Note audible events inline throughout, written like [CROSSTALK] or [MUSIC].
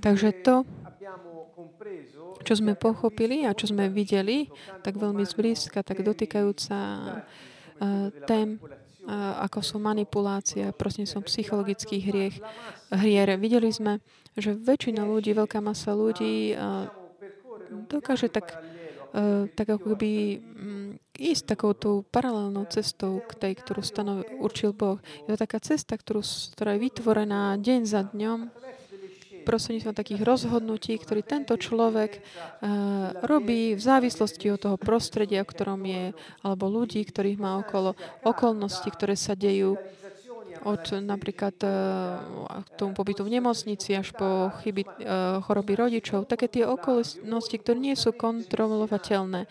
Takže to, čo sme pochopili a čo sme videli, tak veľmi zblízka, tak dotýkajúca tém, ako sú manipulácia, prosím som psychologických hriech, hier. Videli sme, že väčšina ľudí, veľká masa ľudí dokáže tak tak ako by um, ísť takou tú paralelnou cestou k tej, ktorú stanov, určil Boh. Je to taká cesta, ktorú, ktorá je vytvorená deň za dňom prostredníctvom takých rozhodnutí, ktorý tento človek uh, robí v závislosti od toho prostredia, v ktorom je, alebo ľudí, ktorých má okolo, okolnosti, ktoré sa dejú od napríklad uh, tomu pobytu v nemocnici až po chyby, uh, choroby rodičov, také tie okolnosti, ktoré nie sú kontrolovateľné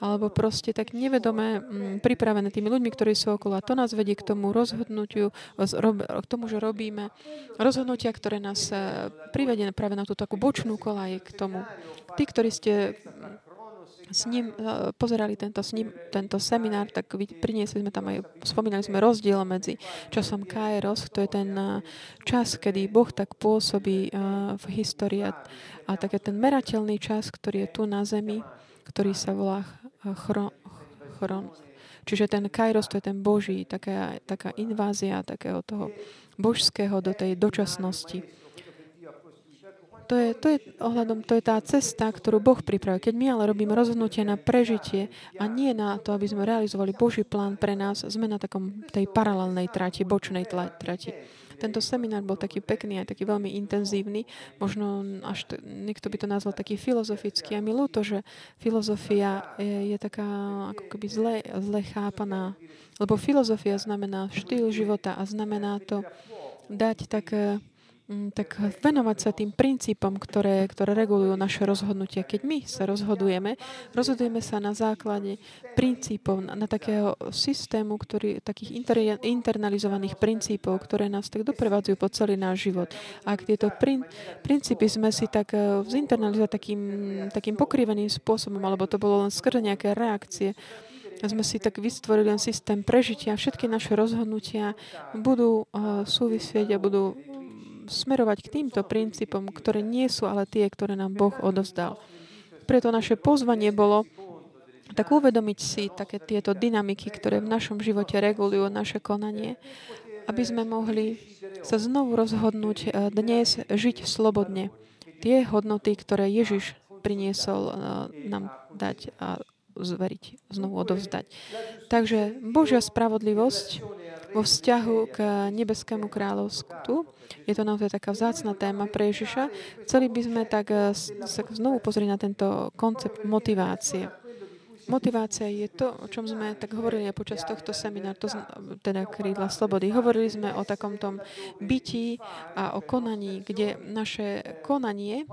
alebo proste tak nevedome mm, pripravené tými ľuďmi, ktorí sú okolo. A to nás vedie k tomu rozhodnutiu, k tomu, že robíme rozhodnutia, ktoré nás e, privedie práve na tú takú bočnú kolaj k tomu. Tí, ktorí ste s ním e, pozerali tento, s ním, tento seminár, tak priniesli sme tam aj, spomínali sme rozdiel medzi časom Kairos, to je ten e, čas, kedy Boh tak pôsobí v histórii a, a ten merateľný čas, ktorý je tu na zemi, ktorý sa volá chron, chron. Čiže ten kairos, to je ten Boží, taká, taká invázia takého toho božského do tej dočasnosti. To je, to je ohľadom, to je tá cesta, ktorú Boh pripravil. Keď my ale robíme rozhodnutie na prežitie a nie na to, aby sme realizovali Boží plán pre nás, sme na takom tej paralelnej trati, bočnej trati. Tento seminár bol taký pekný a taký veľmi intenzívny. Možno až to, niekto by to nazval taký filozofický. A mi ľúto, že filozofia je, je taká ako keby zle, zle chápaná. Lebo filozofia znamená štýl života a znamená to dať také tak venovať sa tým princípom, ktoré, ktoré regulujú naše rozhodnutia. Keď my sa rozhodujeme, rozhodujeme sa na základe princípov, na, na takého systému, ktorý, takých inter, internalizovaných princípov, ktoré nás tak doprevádzajú po celý náš život. A ak tieto prin, princípy sme si tak uh, zinternalizovali takým, takým pokriveným spôsobom, alebo to bolo len skrze nejaké reakcie, sme si tak vystvorili len systém prežitia. Všetky naše rozhodnutia budú uh, súvisieť a budú smerovať k týmto princípom, ktoré nie sú ale tie, ktoré nám Boh odozdal. Preto naše pozvanie bolo tak uvedomiť si také tieto dynamiky, ktoré v našom živote regulujú naše konanie, aby sme mohli sa znovu rozhodnúť eh, dnes žiť slobodne. Tie hodnoty, ktoré Ježiš priniesol eh, nám dať a zveriť, znovu odovzdať. Takže Božia spravodlivosť vo vzťahu k nebeskému kráľovstvu. Je to naozaj taká vzácna téma pre Ježiša. Chceli by sme tak eh, sa znovu pozrieť na tento koncept motivácie. Motivácia je to, o čom sme tak hovorili aj počas tohto semináru, to, teda krídla slobody. Hovorili sme o takom tom bytí a o konaní, kde naše konanie,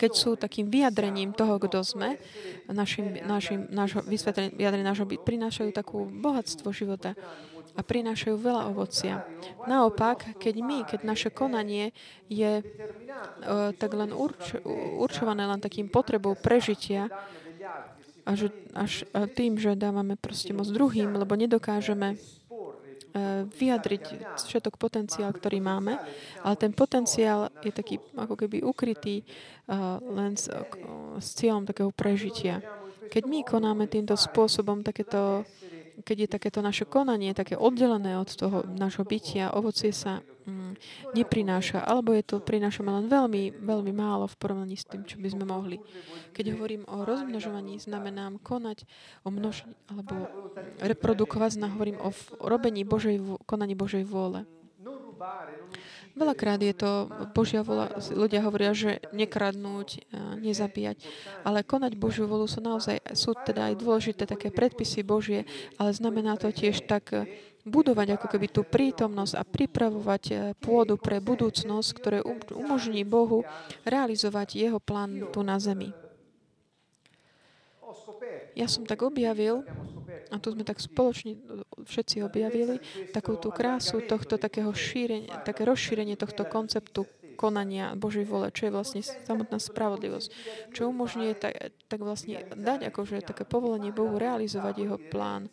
keď sú takým vyjadrením toho, kto sme, našim, našim, nášho, vyjadrením nášho byt, prinášajú takú bohatstvo života a prinášajú veľa ovocia. Naopak, keď my, keď naše konanie je uh, tak len urč, určované len takým potrebou prežitia, až, až tým, že dávame proste moc druhým, lebo nedokážeme E, vyjadriť všetok potenciál, ktorý máme, ale ten potenciál je taký ako keby ukrytý e, len s, s cieľom takého prežitia. Keď my konáme týmto spôsobom takéto keď je takéto naše konanie také oddelené od toho nášho bytia, ovocie sa mm, neprináša, alebo je to prinášame len veľmi, veľmi málo v porovnaní s tým, čo by sme mohli. Keď hovorím o rozmnožovaní, znamená konať o množení, alebo reprodukovať, hovorím o robení Božej, konaní Božej vôle. Veľakrát je to Božia vola, ľudia hovoria, že nekradnúť, nezabíjať, ale konať Božiu volu sú naozaj, sú teda aj dôležité také predpisy Božie, ale znamená to tiež tak e, budovať ako keby tú prítomnosť a pripravovať e, pôdu pre budúcnosť, ktoré um, umožní Bohu realizovať jeho plán tu na zemi. Ja som tak objavil, a tu sme tak spoločne všetci objavili, takú tú krásu tohto takého šírenia, také rozšírenie tohto konceptu konania Božej vole, čo je vlastne samotná spravodlivosť, čo umožňuje tak, tak vlastne dať akože také povolenie Bohu realizovať jeho plán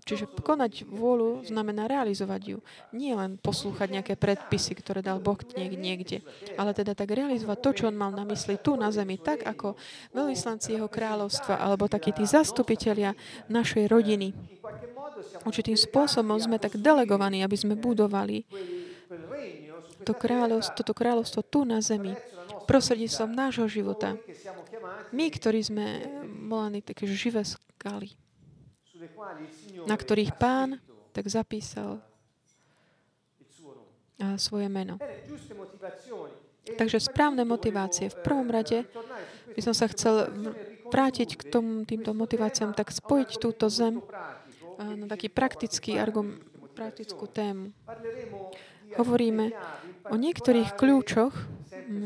Čiže konať vôľu znamená realizovať ju. Nie len poslúchať nejaké predpisy, ktoré dal Boh niekde, ale teda tak realizovať to, čo on mal na mysli tu na zemi, tak ako veľvyslanci jeho kráľovstva alebo takí tí zastupitelia našej rodiny. Určitým spôsobom sme tak delegovaní, aby sme budovali to kráľovstvo, toto kráľovstvo tu na zemi, prostredníctvom nášho života. My, ktorí sme volaní také živé skaly na ktorých pán tak zapísal svoje meno. Takže správne motivácie. V prvom rade by som sa chcel vrátiť k tom, týmto motiváciám, tak spojiť túto zem na taký praktický argum, praktickú tému. Hovoríme o niektorých kľúčoch,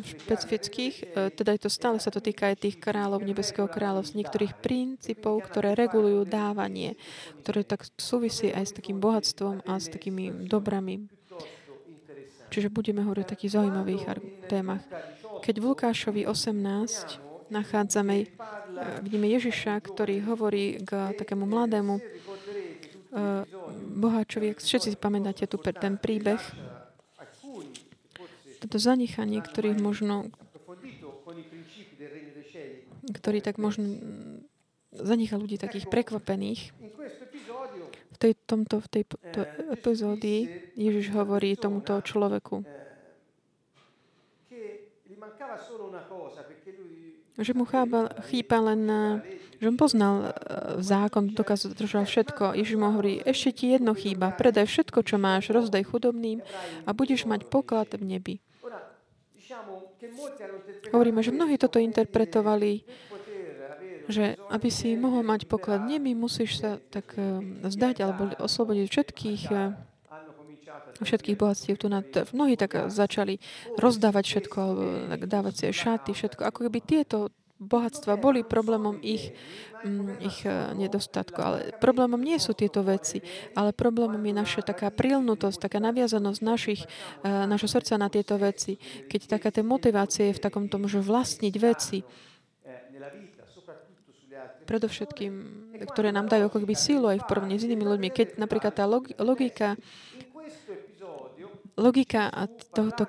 špecifických, e, teda je to stále sa to týka aj tých kráľov Nebeského kráľovstva, niektorých princípov, ktoré regulujú dávanie, ktoré tak súvisí aj s takým bohatstvom a s takými dobrami. Čiže budeme hovoriť o takých zaujímavých témach. Keď v Lukášovi 18 nachádzame, e, vidíme Ježiša, ktorý hovorí k takému mladému e, boháčovi, všetci si pamätáte tu ten príbeh, toto zanechanie, ktorých možno ktorý tak možno zanechá ľudí takých prekvapených. V tej, tomto, v tej to epizódii Ježiš hovorí tomuto človeku, že mu chába, chýba len, že on poznal zákon, dokázal držal všetko. Ježiš mu hovorí, ešte ti jedno chýba, predaj všetko, čo máš, rozdaj chudobným a budeš mať poklad v nebi. Hovoríme, že mnohí toto interpretovali, že aby si mohol mať poklad neby, musíš sa tak eh, zdať alebo oslobodiť všetkých eh, všetkých bohatstiev tu na Mnohí tak začali rozdávať všetko, tak dávať si šaty, všetko. Ako keby tieto bohatstva boli problémom ich, mm, ich eh, nedostatku. Ale problémom nie sú tieto veci, ale problémom je naša taká prilnutosť, taká naviazanosť našich, eh, našho srdca na tieto veci. Keď taká tá motivácia je v takom tom, že vlastniť veci, predovšetkým, ktoré nám dajú ako keby sílu aj v porovne s inými ľuďmi. Keď napríklad tá logika logika tohto,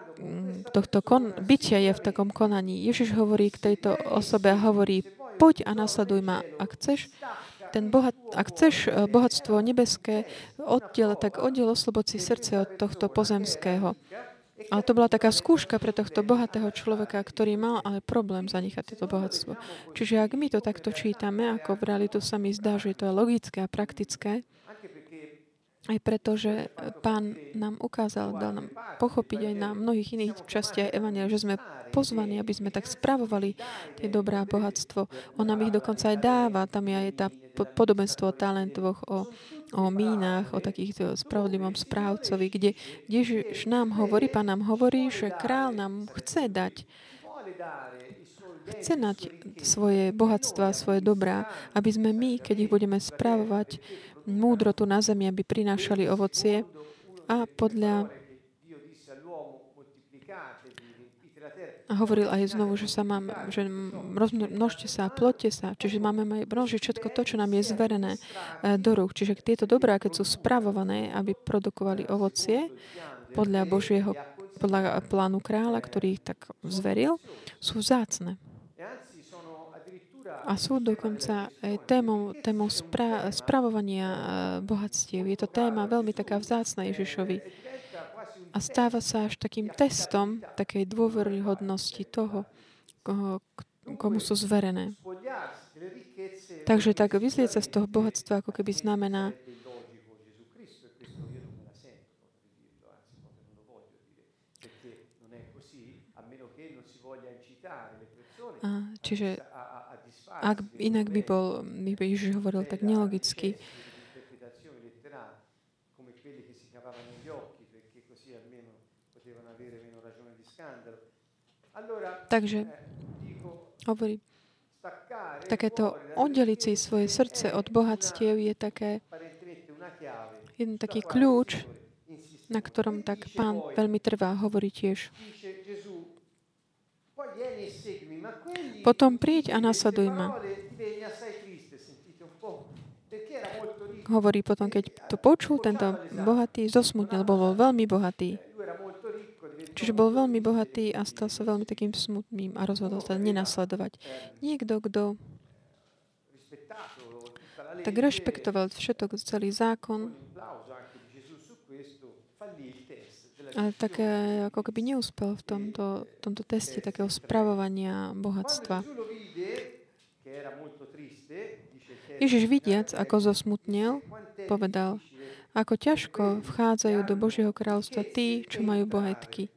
tohto kon, bytia je v takom konaní. Ježiš hovorí k tejto osobe a hovorí, poď a nasleduj ma. Ak chceš, ten bohat, ak chceš eh, bohatstvo nebeské, oddiel, tak oddiel oslobod srdce od tohto pozemského. Ale to bola taká skúška pre tohto bohatého človeka, ktorý mal ale problém zanechať toto bohatstvo. Čiže ak my to takto čítame, ako v realitu sa mi zdá, že to je logické a praktické, aj preto, že Pán nám ukázal, dal nám pochopiť aj na mnohých iných častiach Evangelia, že sme pozvaní, aby sme tak spravovali tie dobrá bohatstvo. On nám ich dokonca aj dáva. Tam je aj tá podobenstvo o talentoch, o, o mínach, o takých spravodlivom správcovi, kde Ježiš nám hovorí, Pán nám hovorí, že král nám chce dať chce nať svoje bohatstva, svoje dobrá, aby sme my, keď ich budeme správovať, múdro tu na zemi, aby prinášali ovocie a podľa a hovoril aj znovu, že sa mám, že množte sa a plotte sa. Čiže máme aj množiť všetko to, čo nám je zverené e, do rúk. Čiže tieto dobrá, keď sú spravované, aby produkovali ovocie podľa Božieho podľa plánu kráľa, ktorý ich tak zveril, sú vzácne. A sú dokonca aj témou, témou spra- spravovania e, bohatstiev. Je to téma veľmi taká vzácna Ježišovi. A stáva sa až takým testom takej dôveryhodnosti toho, koho, komu sú zverené. Takže tak vyzlieť sa z toho bohatstva ako keby znamená čiže ak inak by bol, by Ježiš hovoril tak nelogicky, Takže hovorí, takéto oddeliť si svoje srdce od bohatstiev je také jeden taký kľúč, na ktorom tak pán veľmi trvá, hovorí tiež. Potom príď a nasleduj ma. hovorí potom, keď to počul, tento bohatý zosmutnil, bol veľmi bohatý. Čiže bol veľmi bohatý a stal sa veľmi takým smutným a rozhodol sa nenasledovať. Niekto, kto tak rešpektoval všetok celý zákon, ale tak ako keby neúspel v tomto, tomto teste takého spravovania bohatstva. Ježiš vidiac, ako zosmutnel, povedal, ako ťažko vchádzajú do Božieho kráľstva tí, čo majú bohetky.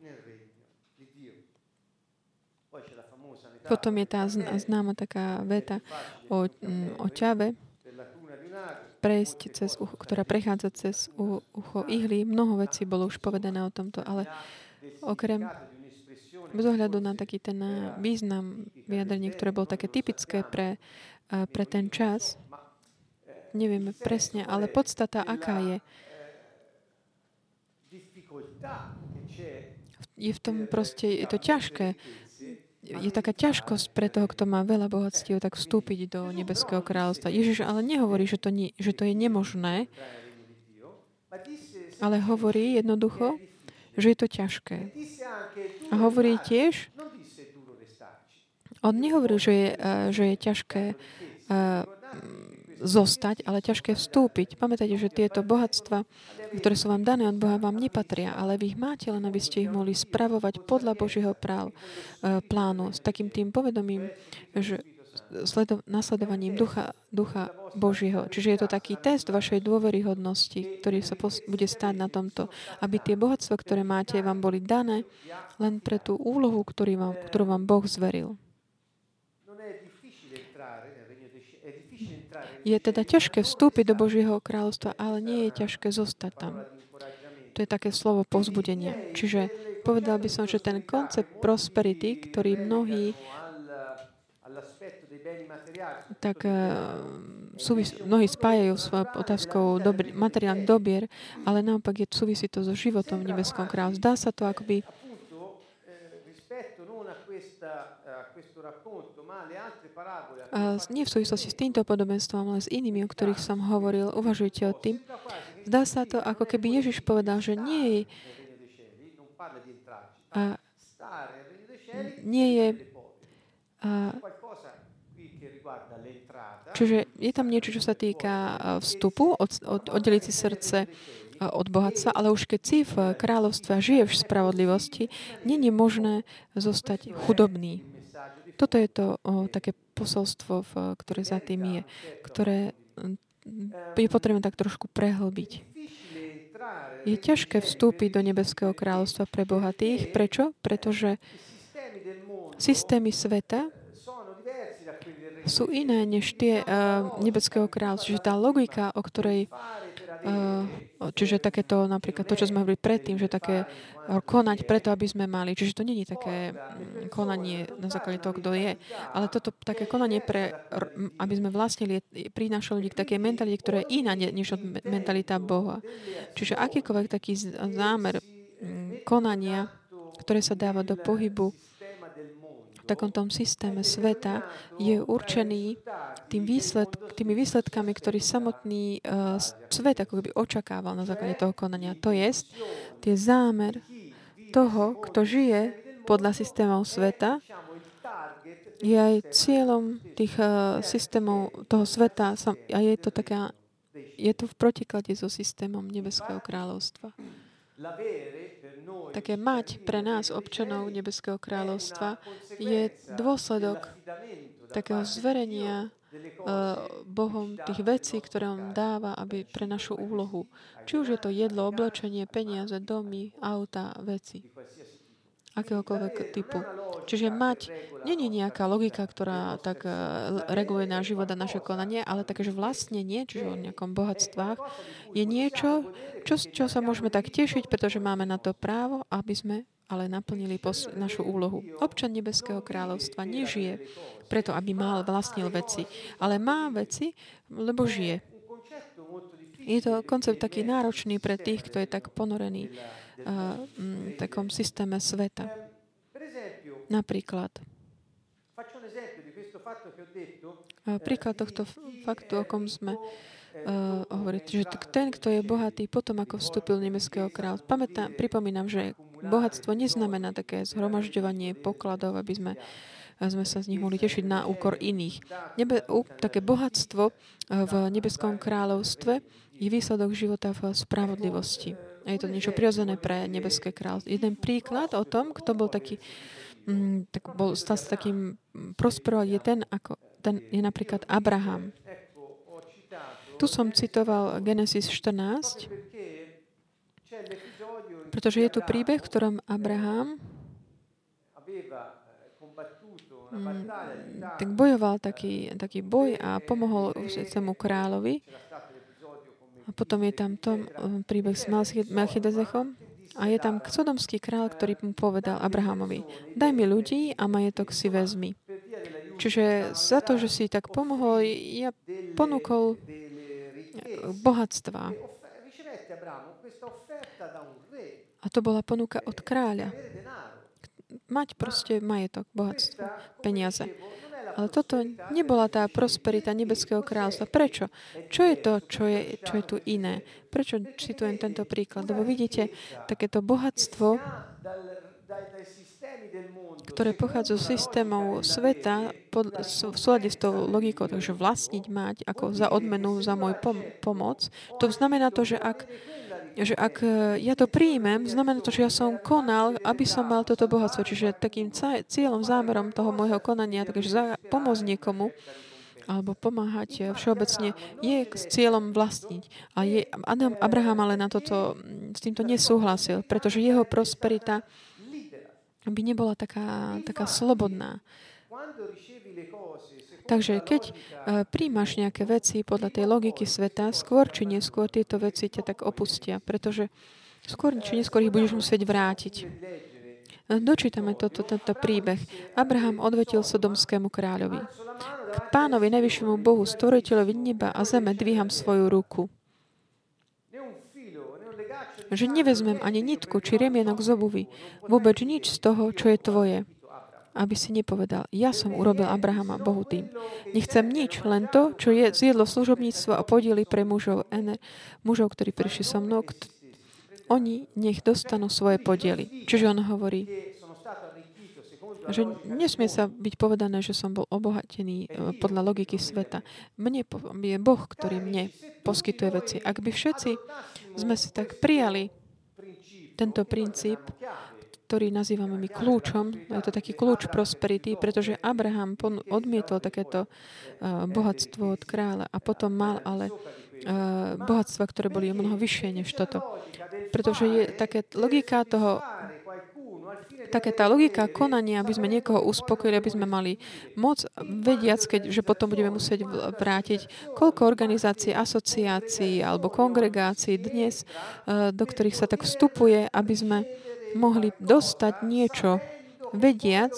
Potom je tá známa taká veta o, mm, o ťave, prejsť cez ucho, ktorá prechádza cez ucho ihly. Mnoho vecí bolo už povedané o tomto, ale okrem bez ohľadu na taký ten význam vyjadrenie, ktoré bolo také typické pre, pre ten čas, nevieme presne, ale podstata aká je, je v tom proste, je to ťažké. Je taká ťažkosť pre toho, kto má veľa bohatstiev, tak vstúpiť do nebeského kráľovstva. Ježiš ale nehovorí, že to, nie, že to je nemožné, ale hovorí jednoducho, že je to ťažké. A hovorí tiež, on nehovorí, že je, eh, že je ťažké uh, zostať, ale ťažké vstúpiť. Pamätajte, že tieto bohatstva, ktoré sú vám dané od Boha, vám nepatria, ale vy ich máte, len aby ste ich mohli spravovať podľa Božieho práv, e, plánu, s takým tým povedomím, že sledo, nasledovaním ducha, ducha Božieho. Čiže je to taký test vašej dôveryhodnosti, ktorý sa pos- bude stáť na tomto, aby tie bohatstva, ktoré máte, vám boli dané len pre tú úlohu, ktorý vám, ktorú vám Boh zveril. Je teda ťažké vstúpiť do Božieho kráľovstva, ale nie je ťažké zostať tam. To je také slovo povzbudenia. Čiže povedal by som, že ten koncept prosperity, ktorý mnohí tak uh, súvis, mnohí spájajú s otázkou dobr, materiálnych dobier, ale naopak je, súvisí to so životom v nebeskom kráľu. Zdá sa to akoby a nie v súvislosti s týmto podobenstvom, ale s inými, o ktorých som hovoril. Uvažujte o tým. Zdá sa to, ako keby Ježiš povedal, že nie je, a, nie je a, Čiže je tam niečo, čo sa týka vstupu, od, od, oddeliť si srdce od bohatstva, ale už keď si v kráľovstve žiješ v spravodlivosti, je možné zostať chudobný. Toto je to o, také posolstvo, v, ktoré za tým je, ktoré je potrebné tak trošku prehlbiť. Je ťažké vstúpiť do nebeského kráľovstva pre bohatých. Prečo? Pretože systémy sveta sú iné než tie uh, nebeského kráľovstva. Čiže tá logika, o ktorej uh, čiže takéto, napríklad to, čo sme hovorili predtým, že také konať preto, aby sme mali. Čiže to je také mm, konanie na základe toho, kto je. Ale toto také konanie pre, aby sme vlastnili, prinášali ľudí k takej mentalite, ktorá je iná než od mentalita Boha. Čiže akýkoľvek taký zámer mm, konania, ktoré sa dáva do pohybu takom tom systéme sveta je určený tým výsled, tými výsledkami, ktorý samotný uh, svet ako keby očakával na základe toho konania. To je tie zámer toho, kto žije podľa systémov sveta, je aj cieľom tých uh, systémov toho sveta a je to taká, je to v protiklade so systémom Nebeského kráľovstva také mať pre nás, občanov Nebeského kráľovstva, je dôsledok takého zverenia uh, Bohom tých vecí, ktoré On dáva aby pre našu úlohu. Či už je to jedlo, oblečenie, peniaze, domy, auta, veci akéhokoľvek typu. Čiže mať, není nejaká logika, ktorá tak uh, reguluje náš život a naše konanie, ale také, že vlastne nie, čiže o nejakom bohatstvách, je niečo, čo, čo sa môžeme tak tešiť, pretože máme na to právo, aby sme ale naplnili pos- našu úlohu. Občan Nebeského kráľovstva nežije preto, aby mal vlastnil veci, ale má veci, lebo žije. Je to koncept taký náročný pre tých, kto je tak ponorený takom systéme sveta. Napríklad. Príklad tohto faktu, o kom sme uh, hovoriť, že ten, kto je bohatý, potom ako vstúpil nemeckého kráľa. Pamätá, pripomínam, že bohatstvo neznamená také zhromažďovanie pokladov, aby sme sme sa z nich mohli tešiť na úkor iných. Nebe, u, také bohatstvo v nebeskom kráľovstve je výsledok života v spravodlivosti. A je to niečo prirodzené pre nebeské kráľovstvo. Jeden príklad o tom, kto bol taký, mm, tak bol, stal sa takým prosperovať, je ten, ako, ten je napríklad Abraham. Tu som citoval Genesis 14, pretože je tu príbeh, v ktorom Abraham mm, tak bojoval taký, taký boj a pomohol úsecemu kráľovi. A potom je tam tom eh, príbeh s Melchidezechom. A je tam sodomský král, ktorý mu povedal Abrahamovi, daj mi ľudí a majetok si vezmi. Čiže za to, že si tak pomohol, ja ponúkol bohatstva. A to bola ponuka od kráľa. Mať proste majetok, bohatstvo, peniaze. Ale toto nebola tá prosperita nebeského kráľstva. Prečo? Čo je to, čo je, čo je tu iné? Prečo citujem tento príklad? Lebo vidíte, takéto bohatstvo, ktoré pochádza z systémov sveta pod, v súlade s tou logikou, takže vlastniť mať ako za odmenu za môj pom- pomoc, to znamená to, že ak že ak e, ja to príjmem, znamená to, že ja som konal, aby som mal toto bohatstvo. Čiže takým cieľom, zámerom toho môjho konania, takže pomôcť niekomu, alebo pomáhať e, všeobecne, je s cieľom vlastniť. A je, Adam, Abraham ale na toto, s týmto nesúhlasil, pretože jeho prosperita by nebola taká, taká slobodná. Takže keď uh, príjmaš nejaké veci podľa tej logiky sveta, skôr či neskôr tieto veci ťa tak opustia, pretože skôr či neskôr ich budeš musieť vrátiť. Dočítame toto, tento príbeh. Abraham odvetil sodomskému kráľovi. K pánovi, najvyššiemu Bohu, stvoriteľovi neba a zeme, dvíham svoju ruku. Že nevezmem ani nitku či remienok z obuvy, vôbec nič z toho, čo je tvoje aby si nepovedal, ja som urobil Abrahama Bohu tým. Nechcem nič, len to, čo je zjedlo služobníctvo a podiely pre mužov, ener, mužov, ktorí prišli so mnou, kt- oni nech dostanú svoje podiely. Čiže on hovorí, že nesmie sa byť povedané, že som bol obohatený e, podľa logiky sveta. Mne je Boh, ktorý mne poskytuje veci. Ak by všetci sme si tak prijali tento princíp, ktorý nazývame my kľúčom. Je to taký kľúč prosperity, pretože Abraham odmietol takéto uh, bohatstvo od kráľa a potom mal ale uh, bohatstva, ktoré boli mnoho vyššie než toto. Pretože je také logika toho, také tá logika konania, aby sme niekoho uspokojili, aby sme mali moc vediac, keď, že potom budeme musieť vrátiť, koľko organizácií, asociácií alebo kongregácií dnes, uh, do ktorých sa tak vstupuje, aby sme mohli dostať niečo, vediac,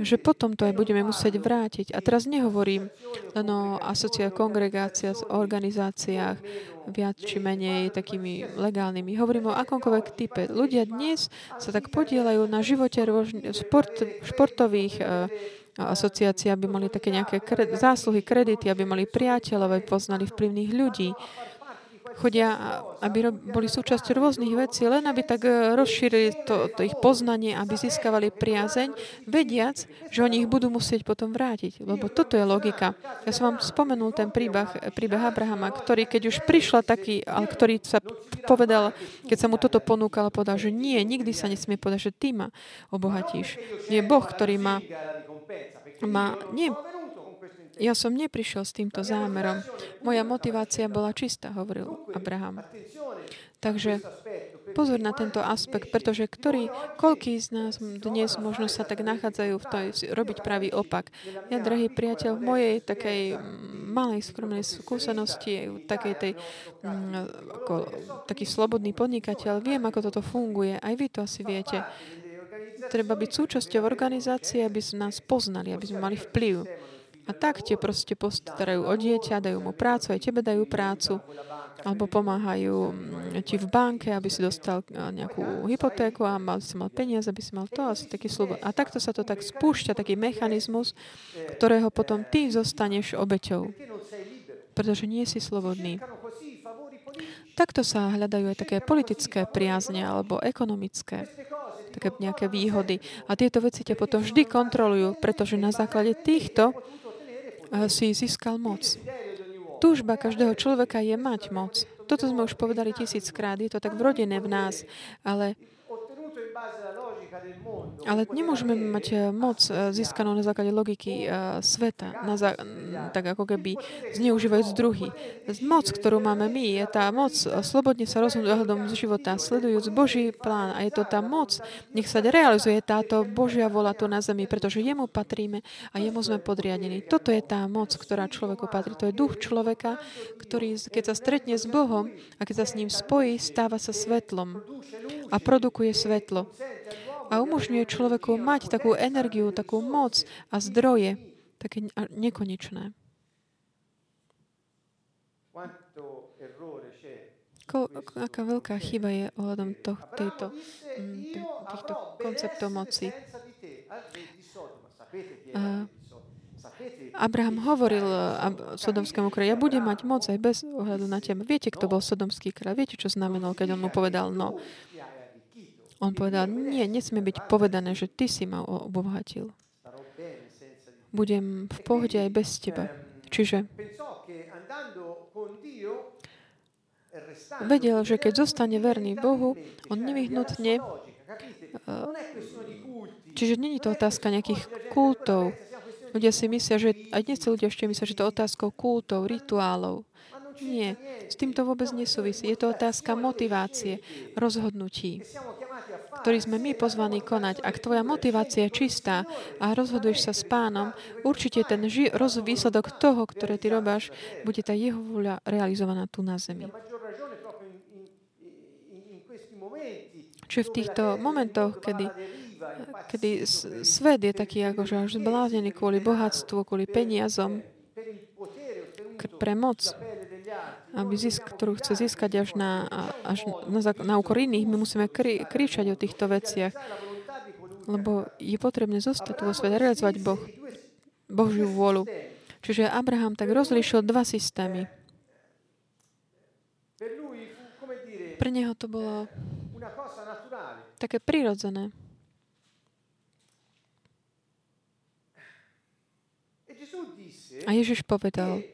že potom to aj budeme musieť vrátiť. A teraz nehovorím len o asociách, kongregáciách, organizáciách, viac či menej takými legálnymi. Hovorím o akomkoľvek type. Ľudia dnes sa tak podielajú na živote šport, športových uh, asociácií, aby mali také nejaké kred- zásluhy, kredity, aby mali priateľov, aby poznali vplyvných ľudí chodia, aby boli súčasťou rôznych vecí, len aby tak e, rozšírili to, to ich poznanie, aby získavali priazeň, vediac, že oni ich budú musieť potom vrátiť. Lebo toto je logika. Ja som vám spomenul ten príbeh, príbeh Abrahama, ktorý, keď už prišla taký, ale ktorý sa povedal, keď sa mu toto ponúkal, povedal, že nie, nikdy sa nesmie povedať, že ty ma obohatíš. Je Boh, ktorý má, má nie ja som neprišiel s týmto zámerom. Moja motivácia bola čistá, hovoril Abraham. Takže pozor na tento aspekt, pretože ktorý, koľký z nás dnes možno sa tak nachádzajú v tej, robiť pravý opak. Ja, drahý priateľ, v mojej takej malej skromnej skúsenosti, takej tej, ako, taký slobodný podnikateľ, viem, ako toto funguje. Aj vy to asi viete. Treba byť súčasťou organizácie, aby nás poznali, aby sme mali vplyv. A tak tie proste postarajú o dieťa, dajú mu prácu, aj tebe dajú prácu, alebo pomáhajú mm, ti v banke, aby si dostal e, nejakú hypotéku a mal si mal peniaze, aby si mal to, asi taký slub. A takto sa to tak spúšťa, taký mechanizmus, ktorého potom ty zostaneš obeťou. pretože nie si slobodný. Takto sa hľadajú aj také politické priazne alebo ekonomické také nejaké výhody. A tieto veci ťa potom vždy kontrolujú, pretože na základe týchto si získal moc. Túžba každého človeka je mať moc. Toto sme už povedali tisíckrát, je to tak vrodené v nás, ale ale nemôžeme mať eh, moc eh, získanú na základe logiky uh, sveta, na zá- tak ako keby zneužívajúc druhý. Moc, ktorú máme my, je tá moc slobodne sa rozhodnúť ohľadom života, sledujúc Boží plán. A je to tá moc, nech sa realizuje táto Božia vola tu na zemi, pretože jemu patríme a jemu sme podriadení. Toto je tá moc, ktorá človeku patrí. To je duch človeka, ktorý, keď sa stretne s Bohom a keď sa s ním spojí, stáva sa svetlom a produkuje svetlo a umožňuje človeku mať takú energiu, takú moc a zdroje, také nekonečné. Ko, aká veľká chyba je ohľadom to, tejto, mm, týchto konceptov moci. A Abraham hovoril Sodomskému kráľu, ja budem mať moc aj bez ohľadu na teba. Viete, kto bol Sodomský kráľ? Viete, čo znamenal, keď on mu povedal no? On povedal, nie, nesmie byť povedané, že ty si ma obohatil. Budem v pohode aj bez teba. Čiže vedel, že keď zostane verný Bohu, on nevyhnutne... Čiže není to otázka nejakých kultov. Ľudia si myslia, že aj dnes ľudia ešte myslia, že to je otázkou kultov, rituálov. Nie, s týmto vôbec nesúvisí. Je to otázka motivácie, rozhodnutí ktorý sme my pozvaní konať. Ak tvoja motivácia je čistá a rozhoduješ sa s pánom, určite ten ži- roz- výsledok toho, ktoré ty robáš, bude tá jeho vôľa realizovaná tu na zemi. Čiže v týchto momentoch, kedy, kedy svet je taký akože až zbláznený kvôli bohatstvu, kvôli peniazom, pre moc, aby zisk, ktorú chce získať až na, až na, na úkor iných, my musíme kri, kričať o týchto veciach, lebo je potrebné zostať vo svete, realizovať Boh, Božiu vôľu. Čiže Abraham tak rozlišil dva systémy. Pre neho to bolo také prirodzené. A Ježiš povedal,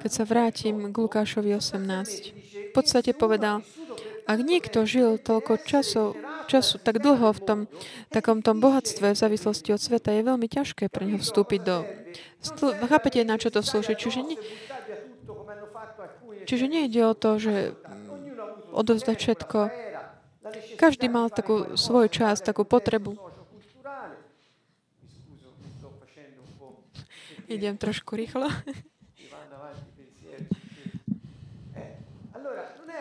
keď sa vrátim k Lukášovi 18. V podstate povedal, ak niekto žil toľko času, času tak dlho v tom takom tom bohatstve v závislosti od sveta, je veľmi ťažké pre neho vstúpiť do... Chápete, na čo to slúži? Čiže, nie, čiže nejde o to, že odovzdať všetko. Každý mal takú svoj čas, takú potrebu. Idem trošku rýchlo. [LAUGHS]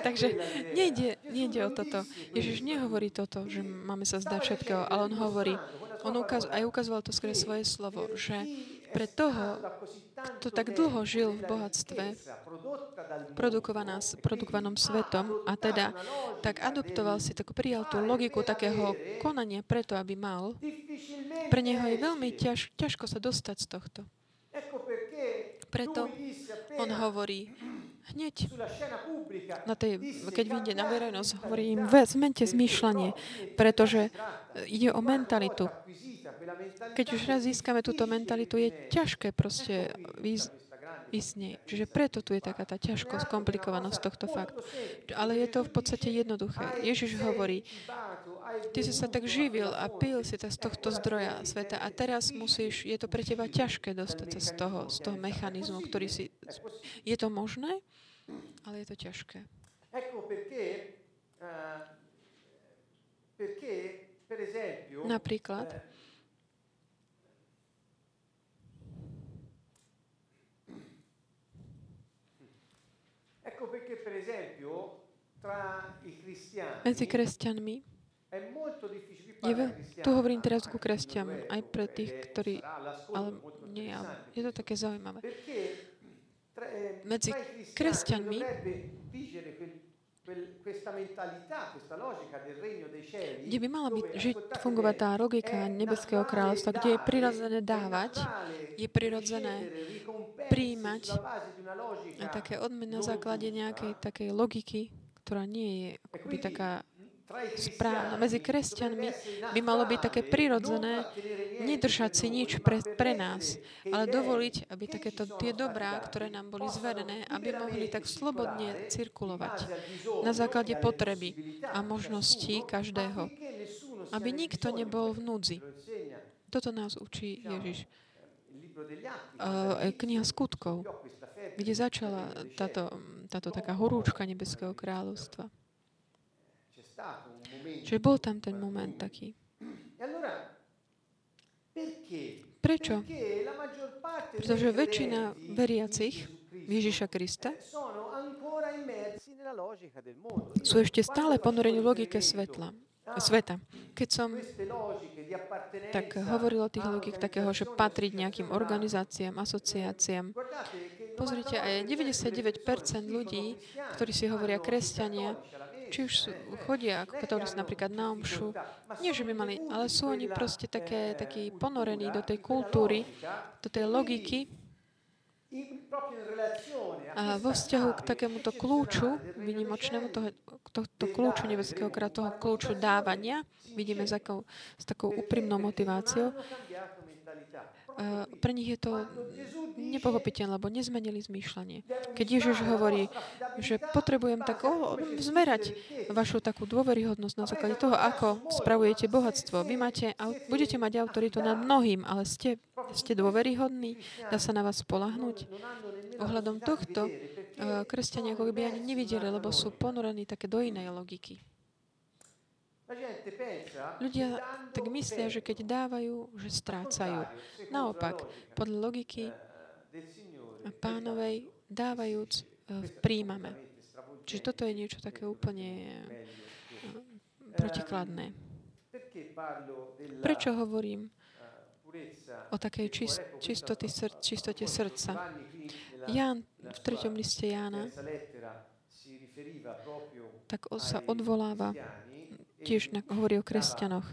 Takže nejde, nejde o toto. Ježiš nehovorí toto, že máme sa zdať všetkého, ale on hovorí, on ukaz, aj ukazoval to skôr svoje slovo, že pre toho, kto tak dlho žil v bohatstve, produkovanom svetom a teda tak adoptoval si, tak prijal tú logiku takého konania preto, aby mal, pre neho je veľmi ťaž, ťažko sa dostať z tohto. Preto on hovorí, hneď na tej, keď vyjde na verejnosť, hovorí im, zmente zmýšľanie, pretože ide o mentalitu. Keď už raz získame túto mentalitu, je ťažké proste ísť, ísť nej. Čiže preto tu je taká tá ťažkosť, komplikovanosť tohto faktu. Ale je to v podstate jednoduché. Ježiš hovorí, ty si sa tak živil a pil si z tohto zdroja sveta a teraz musíš, je to pre teba ťažké dostať sa z toho, z toho mechanizmu, ktorý si... Je to možné? Ale je to ťažké. Napríklad, medzi kresťanmi je. Tu hovorím teraz ku kresťanom, aj pre tých, ktorí... Ale nie, je to také zaujímavé medzi kresťanmi kde by mala byť, žiť, fungovať tá logika nebeského kráľovstva, kde je prirodzené dávať, je prirodzené príjmať také odmeny na základe nejakej takej logiky, ktorá nie je akoby taká správna. Medzi kresťanmi by malo byť také prirodzené nedržať si nič pre, pre nás, ale dovoliť, aby takéto tie dobrá, ktoré nám boli zverené, aby mohli tak slobodne cirkulovať na základe potreby a možností každého. Aby nikto nebol v núdzi. Toto nás učí Ježiš. Kniha skutkov, kde začala táto, táto taká horúčka Nebeského kráľovstva. Čiže bol tam ten moment taký. Prečo? Pretože väčšina veriacich Ježiša Krista sú ešte stále ponorení v logike svetla sveta. Keď som tak hovoril o tých logik takého, že patriť nejakým organizáciám, asociáciám, pozrite, aj 99% ľudí, ktorí si hovoria kresťania, či už chodia ako katolíci napríklad na omšu, nie že by mali, ale sú oni proste také, takí ponorení do tej kultúry, do tej logiky, a vo vzťahu k takémuto kľúču, vynimočnému, toho, tohto kľúču nebeského kráľa, toho kľúču dávania, vidíme s, takou, s takou úprimnou motiváciou, pre nich je to nepochopiteľné, lebo nezmenili zmýšľanie. Keď Ježiš hovorí, že potrebujem tak zmerať vašu takú dôveryhodnosť na základe toho, ako spravujete bohatstvo. Vy máte, budete mať autoritu nad mnohým, ale ste, ste dôveryhodní, dá sa na vás spolahnuť. Ohľadom tohto kresťania ako by ani nevideli, lebo sú ponorení také do inej logiky. Ľudia tak myslia, že keď dávajú, že strácajú. Naopak, podľa logiky pánovej, dávajúc, eh, príjmame. Čiže toto je niečo také úplne eh, protikladné. Prečo hovorím o takej čist, čistoty, čistote srdca? Ján v treťom liste Jána tak sa odvoláva tiež hovorí o kresťanoch.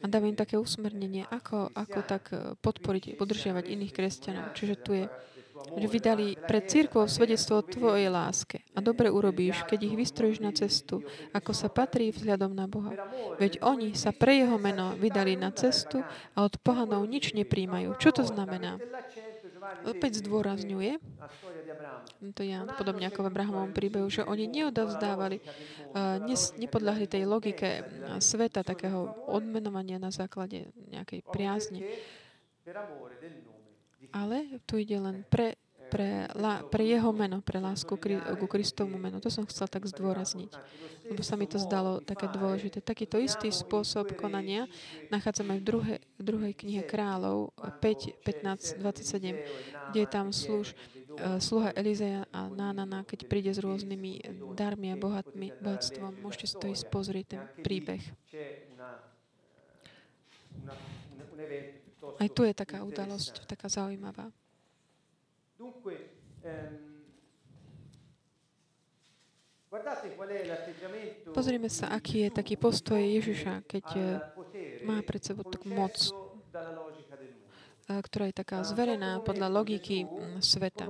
A dáva im také usmernenie, ako, ako tak e, podporiť, podržiavať iných kresťanov. Čiže tu je, že vydali pred církvou svedectvo o tvojej láske. A dobre urobíš, keď ich vystrojíš na cestu, ako sa patrí vzhľadom na Boha. Veď oni sa pre jeho meno vydali na cestu a od pohanov nič nepríjmajú. Čo to znamená? Opäť zdôrazňuje, to je podobne ako v Abrahamovom príbehu, že oni neodovzdávali, nes, nepodľahli tej logike sveta, takého odmenovania na základe nejakej priazne. Ale tu ide len pre pre, la, pre jeho meno, pre lásku ku Kristovmu meno. To som chcel tak zdôrazniť, lebo sa mi to zdalo také dôležité. Takýto istý spôsob konania nachádzame v druhej, druhej knihe kráľov 5, 15, 27, kde je tam služ, uh, sluha Elizeja a Nánana, keď príde s rôznymi darmi a bohatmi, bohatstvom. Môžete si to ísť pozrieť, ten príbeh. Aj tu je taká udalosť, taká zaujímavá. Ehm, Pozrime sa, aký je taký postoj Ježiša, keď eh, má pred sebou takú moc, eh, ktorá je taká zverená podľa logiky mm, sveta.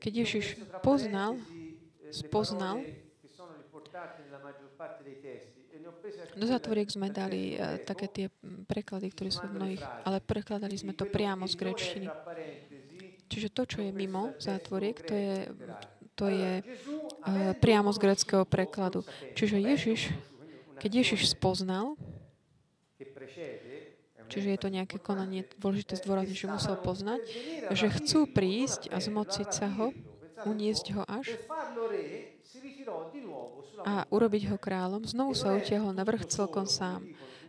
Keď Ježiš poznal, spoznal, do zátvoriek sme dali také tie mm, preklady, ktoré sú v mnohých, ale prekladali sme to priamo z grečtiny. Čiže to, čo je mimo zátvoriek, to je, to je uh, priamo z greckého prekladu. Čiže Ježiš, keď Ježiš spoznal, čiže je to nejaké konanie, dôležité zdôrazniť, že musel poznať, že chcú prísť a zmociť sa ho, uniesť ho až a urobiť ho kráľom, znovu sa utiahol na vrch celkom sám.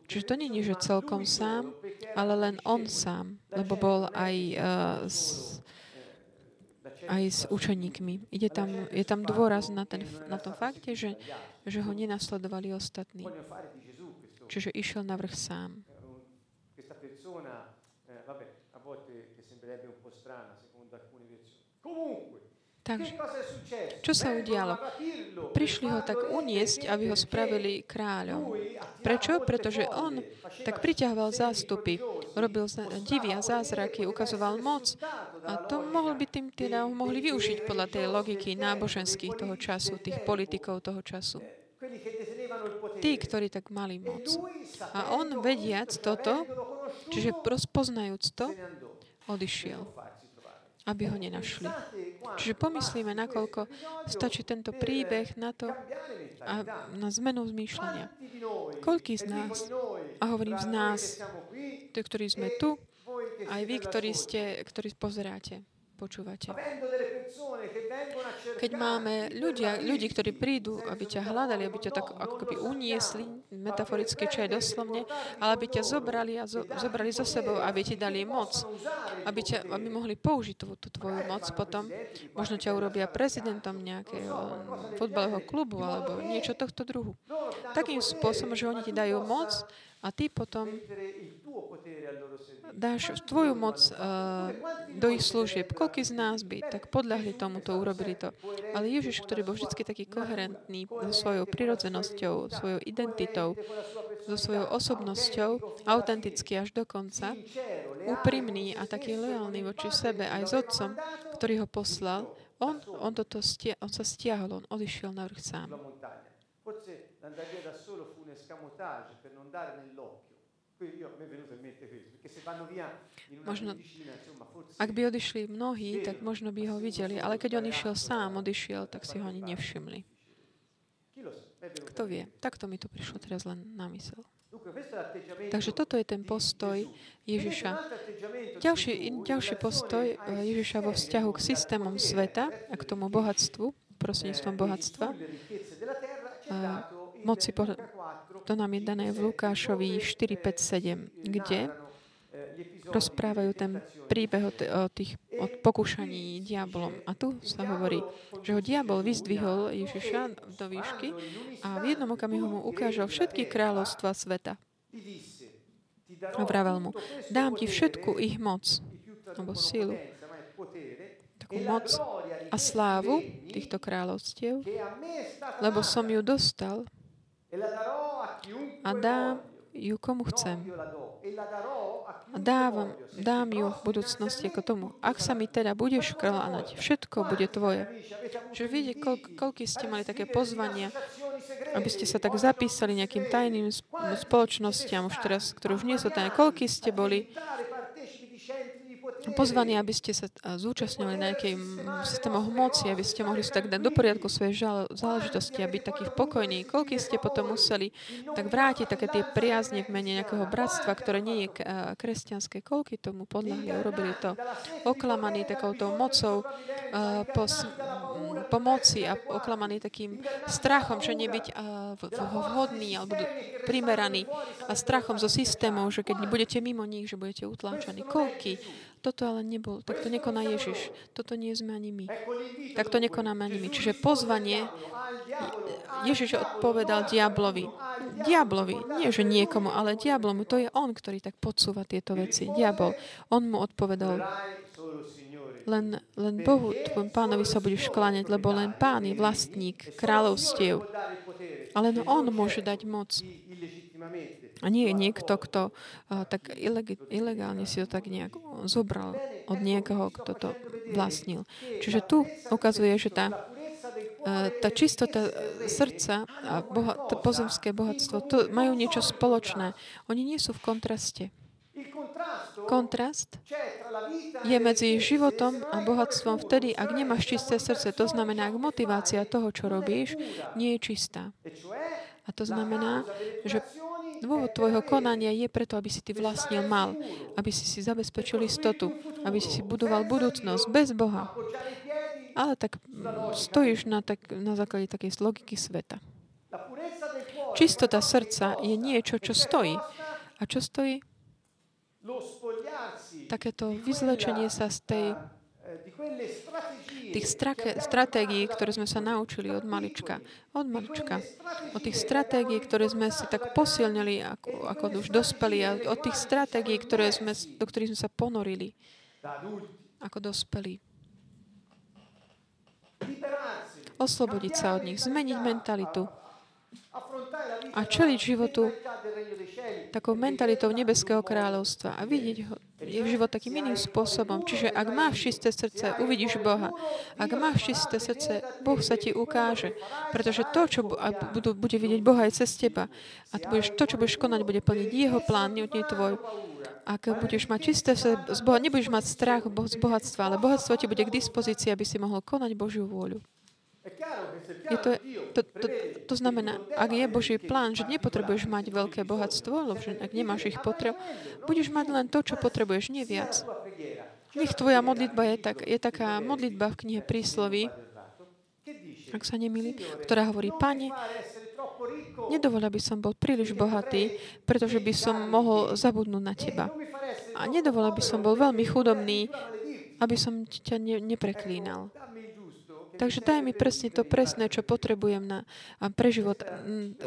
Čiže to je, že celkom sám, ale len on sám, lebo bol aj uh, aj s učeníkmi. Ide tam, je tam dôraz na, ten, na tom fakte, že, že ho nenasledovali ostatní. Čiže išiel na vrch sám. Takže, čo sa udialo? Prišli ho tak uniesť, aby ho spravili kráľom. Prečo? Pretože on tak priťahoval zástupy, robil divy a zázraky, ukazoval moc. A to mohol by tým teda mohli využiť podľa tej logiky náboženských toho času, tých politikov toho času. Tí, ktorí tak mali moc. A on, vediac toto, čiže rozpoznajúc to, odišiel aby ho nenašli. Čiže pomyslíme, nakoľko stačí tento príbeh na to a na zmenu zmýšľania. Koľký z nás, a hovorím z nás, tí, ktorí sme tu, aj vy, ktorí, ste, ktorí pozeráte, počúvate. Keď máme ľudia, ľudí, ktorí prídu, aby ťa hľadali, aby ťa tak ako keby uniesli, metaforicky, čo je doslovne, ale aby ťa zobrali a zo, zobrali so sebou, aby ti dali moc, aby, ťa, aby mohli použiť tú, tú tvoju moc potom. Možno ťa urobia prezidentom nejakého fotbalového klubu alebo niečo tohto druhu. Takým spôsobom, že oni ti dajú moc a ty potom dáš tvoju moc uh, do ich služieb. Koľký z nás by tak podľahli tomuto, urobili to. Ale Ježiš, ktorý bol vždy taký koherentný so svojou prirodzenosťou, svojou identitou, so svojou osobnosťou, autentický až do konca, úprimný a taký lojálny voči sebe aj s otcom, ktorý ho poslal, on, on, toto stia, on sa stiahol, on odišiel na vrch sám. Forse via da solo fu un escamotage per non dare nell'occhio. Možno, ak by odišli mnohí, tak možno by ho videli, ale keď on išiel sám, odišiel, tak si ho ani nevšimli. Kto vie? Takto mi to prišlo teraz len na mysel. Takže toto je ten postoj Ježiša. Ďalší, ďalší postoj eh, Ježiša vo vzťahu k systémom sveta a k tomu bohatstvu, prostredníctvom bohatstva, moci, to nám je dané v Lukášovi 4, 5, 7, kde rozprávajú ten príbeh o, t- o tých o pokúšaní diabolom. A tu sa hovorí, že ho diabol vyzdvihol Ježiša do výšky a v jednom okamihu mu ukážal všetky kráľovstva sveta. A vravel mu, dám ti všetku ich moc, alebo silu, takú moc a slávu týchto kráľovstiev, lebo som ju dostal a dám ju komu chcem. Dávam, dám ju v budúcnosti ako tomu. Ak sa mi teda budeš kráľanať, všetko bude tvoje. Čiže vidíte, koľ, koľky ste mali také pozvania, aby ste sa tak zapísali nejakým tajným spoločnostiam, už teraz, ktoré už nie sú tajné. Koľky ste boli pozvaní, aby ste sa zúčastňovali na nejakej systémoch moci, aby ste mohli si tak dať do poriadku svoje záležitosti a byť takých pokojní. Koľky ste potom museli tak vrátiť také tie priazne v mene nejakého bratstva, ktoré nie je kresťanské. Koľky tomu podľahli, urobili to oklamaní takouto mocou po, po moci a oklamaní takým strachom, že nebyť vhodný alebo primeraný a strachom zo systémov, že keď budete mimo nich, že budete utláčaní. Koľky toto ale nebol, tak to nekoná Ježiš. Toto nie sme ani my. Tak to nekonáme ani my. Čiže pozvanie, Ježiš odpovedal diablovi. Diablovi, nie že niekomu, ale diablomu. To je on, ktorý tak podsúva tieto veci. Diabol. On mu odpovedal, len, len Bohu, tvojom pánovi sa budeš kláňať, lebo len pán je vlastník kráľovstiev. Ale no on môže dať moc. A nie je niekto, kto uh, tak ileg- ilegálne si to tak nejak zobral od niekoho, kto to vlastnil. Čiže tu ukazuje, že tá, uh, tá čistota srdca a boha- to pozemské bohatstvo, to majú niečo spoločné. Oni nie sú v kontraste. Kontrast je medzi životom a bohatstvom vtedy, ak nemáš čisté srdce. To znamená, ak motivácia toho, čo robíš, nie je čistá. A to znamená, že Dôvod tvojho konania je preto, aby si ty vlastnil mal, aby si si zabezpečil istotu, aby si si budoval budúcnosť bez Boha. Ale tak stojíš na, tak, na základe takej logiky sveta. Čistota srdca je niečo, čo stojí. A čo stojí? Takéto vyzlečenie sa z tej tých strake, stratégií, ktoré sme sa naučili od malička. Od malička. Od tých stratégií, ktoré sme si tak posilnili, ako, ako už dospeli, a od tých stratégií, ktoré sme, do ktorých sme sa ponorili ako dospelí. Oslobodiť sa od nich, zmeniť mentalitu a čeliť životu takou mentalitou nebeského kráľovstva a vidieť ho, je život takým iným spôsobom. Čiže ak máš čisté srdce, uvidíš Boha. Ak máš čisté srdce, Boh sa ti ukáže. Pretože to, čo budú, bude vidieť Boha aj cez teba, a budeš, to, čo budeš konať, bude plniť Jeho plán, nie tvoj. Ak budeš mať čisté srdce z Boha, nebudeš mať strach z bohatstva, ale bohatstvo ti bude k dispozícii, aby si mohol konať Božiu vôľu. Je to, to, to, to znamená, ak je Boží plán, že nepotrebuješ mať veľké bohatstvo, lebo ak nemáš ich potreb, budeš mať len to, čo potrebuješ, nie viac. Nech tvoja modlitba je, tak, je taká modlitba v knihe prísloví, ak sa nemýlim, ktorá hovorí, Pane, nedovol, aby som bol príliš bohatý, pretože by som mohol zabudnúť na Teba. A nedovol, aby som bol veľmi chudobný, aby som ťa ne, nepreklínal. Takže daj mi presne to presné, čo potrebujem na, pre život,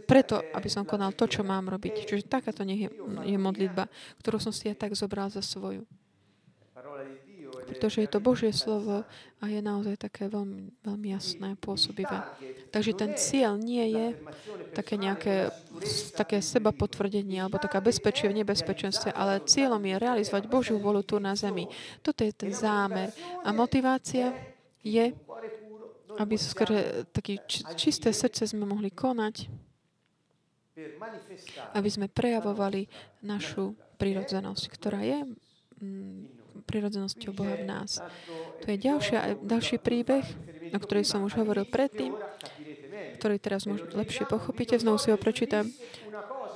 preto, aby som konal to, čo mám robiť. Čiže takáto nech je, je modlitba, ktorú som si ja tak zobral za svoju. Pretože je to Božie slovo a je naozaj také veľmi, veľmi jasné, pôsobivé. Takže ten cieľ nie je také nejaké také seba potvrdenie alebo taká bezpečie v nebezpečenstve, ale cieľom je realizovať Božiu volu tu na zemi. Toto je ten zámer. A motivácia je aby skôr také čisté srdce sme mohli konať, aby sme prejavovali našu prirodzenosť, ktorá je mm, prirodzenosťou Boha v nás. To je ďalšia, ďalší príbeh, o ktorej som už hovoril predtým, ktorý teraz možno lepšie pochopíte. Znovu si ho prečítam.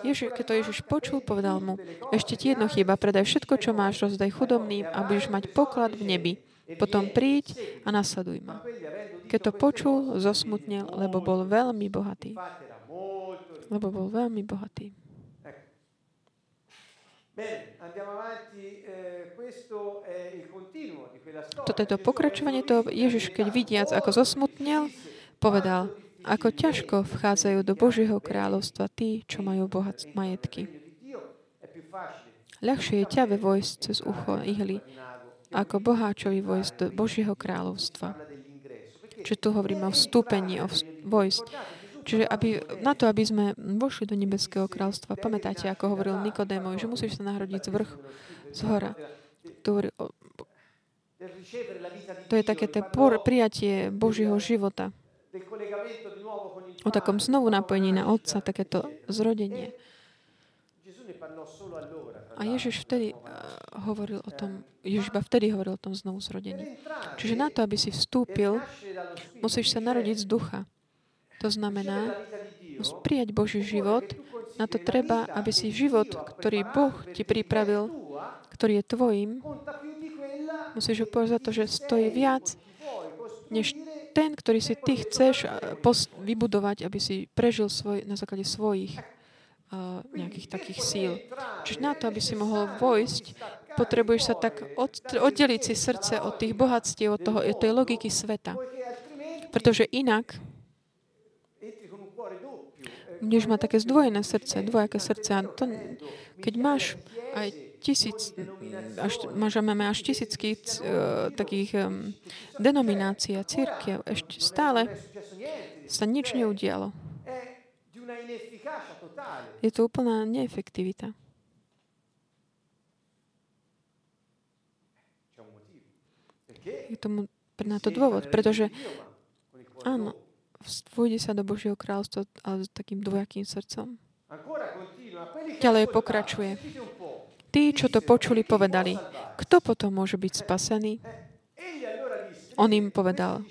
Ježi, keď to Ježiš počul, povedal mu, ešte ti jedno chyba, predaj všetko, čo máš, rozdaj chudobným a budeš mať poklad v nebi. Potom príď a nasleduj ma. Keď to počul, zosmutnil, lebo bol veľmi bohatý. Lebo bol veľmi bohatý. Toto je to pokračovanie toho, Ježiš, keď vidiac, ako zosmutnil, povedal, ako ťažko vchádzajú do Božieho kráľovstva tí, čo majú bohat majetky. Ľahšie je ťave vojsť cez ucho ihly, ako boháčovi vojsť do Božieho kráľovstva. Čiže tu hovoríme o vstúpení, o vojsť. Čiže aby, na to, aby sme vošli do nebeského kráľstva, pamätáte, ako hovoril Nikodémov, že musíš sa nahrodiť z vrch, z hora. To, to je také to prijatie Božieho života. O takom znovu napojení na Otca, takéto zrodenie. A Ježiš vtedy uh, hovoril o tom, Ježiš iba vtedy hovoril o tom znovu zrodení. Čiže na to, aby si vstúpil, musíš sa narodiť z ducha. To znamená, musíš prijať Boží život. Na to treba, aby si život, ktorý Boh ti pripravil, ktorý je tvojim, musíš ho povedať za to, že stojí viac, než ten, ktorý si ty chceš vybudovať, aby si prežil svoj, na základe svojich nejakých takých síl. Čiže na to, aby si mohol vojsť, potrebuješ sa tak od, oddeliť si srdce od tých bohatstiev, od, toho, od tej logiky sveta. Pretože inak budeš mať také zdvojené srdce, dvojaké srdce. A to, keď máš aj tisíc, až, máš, máme až tisícky uh, takých um, denominácií a církiev, ešte stále sa nič neudialo. Je to úplná neefektivita. Je tomu na to dôvod, pretože áno, vôjde sa do Božieho kráľstva, ale s takým dvojakým srdcom. Ďalej pokračuje. Tí, čo to počuli, povedali, kto potom môže byť spasený? On im povedal,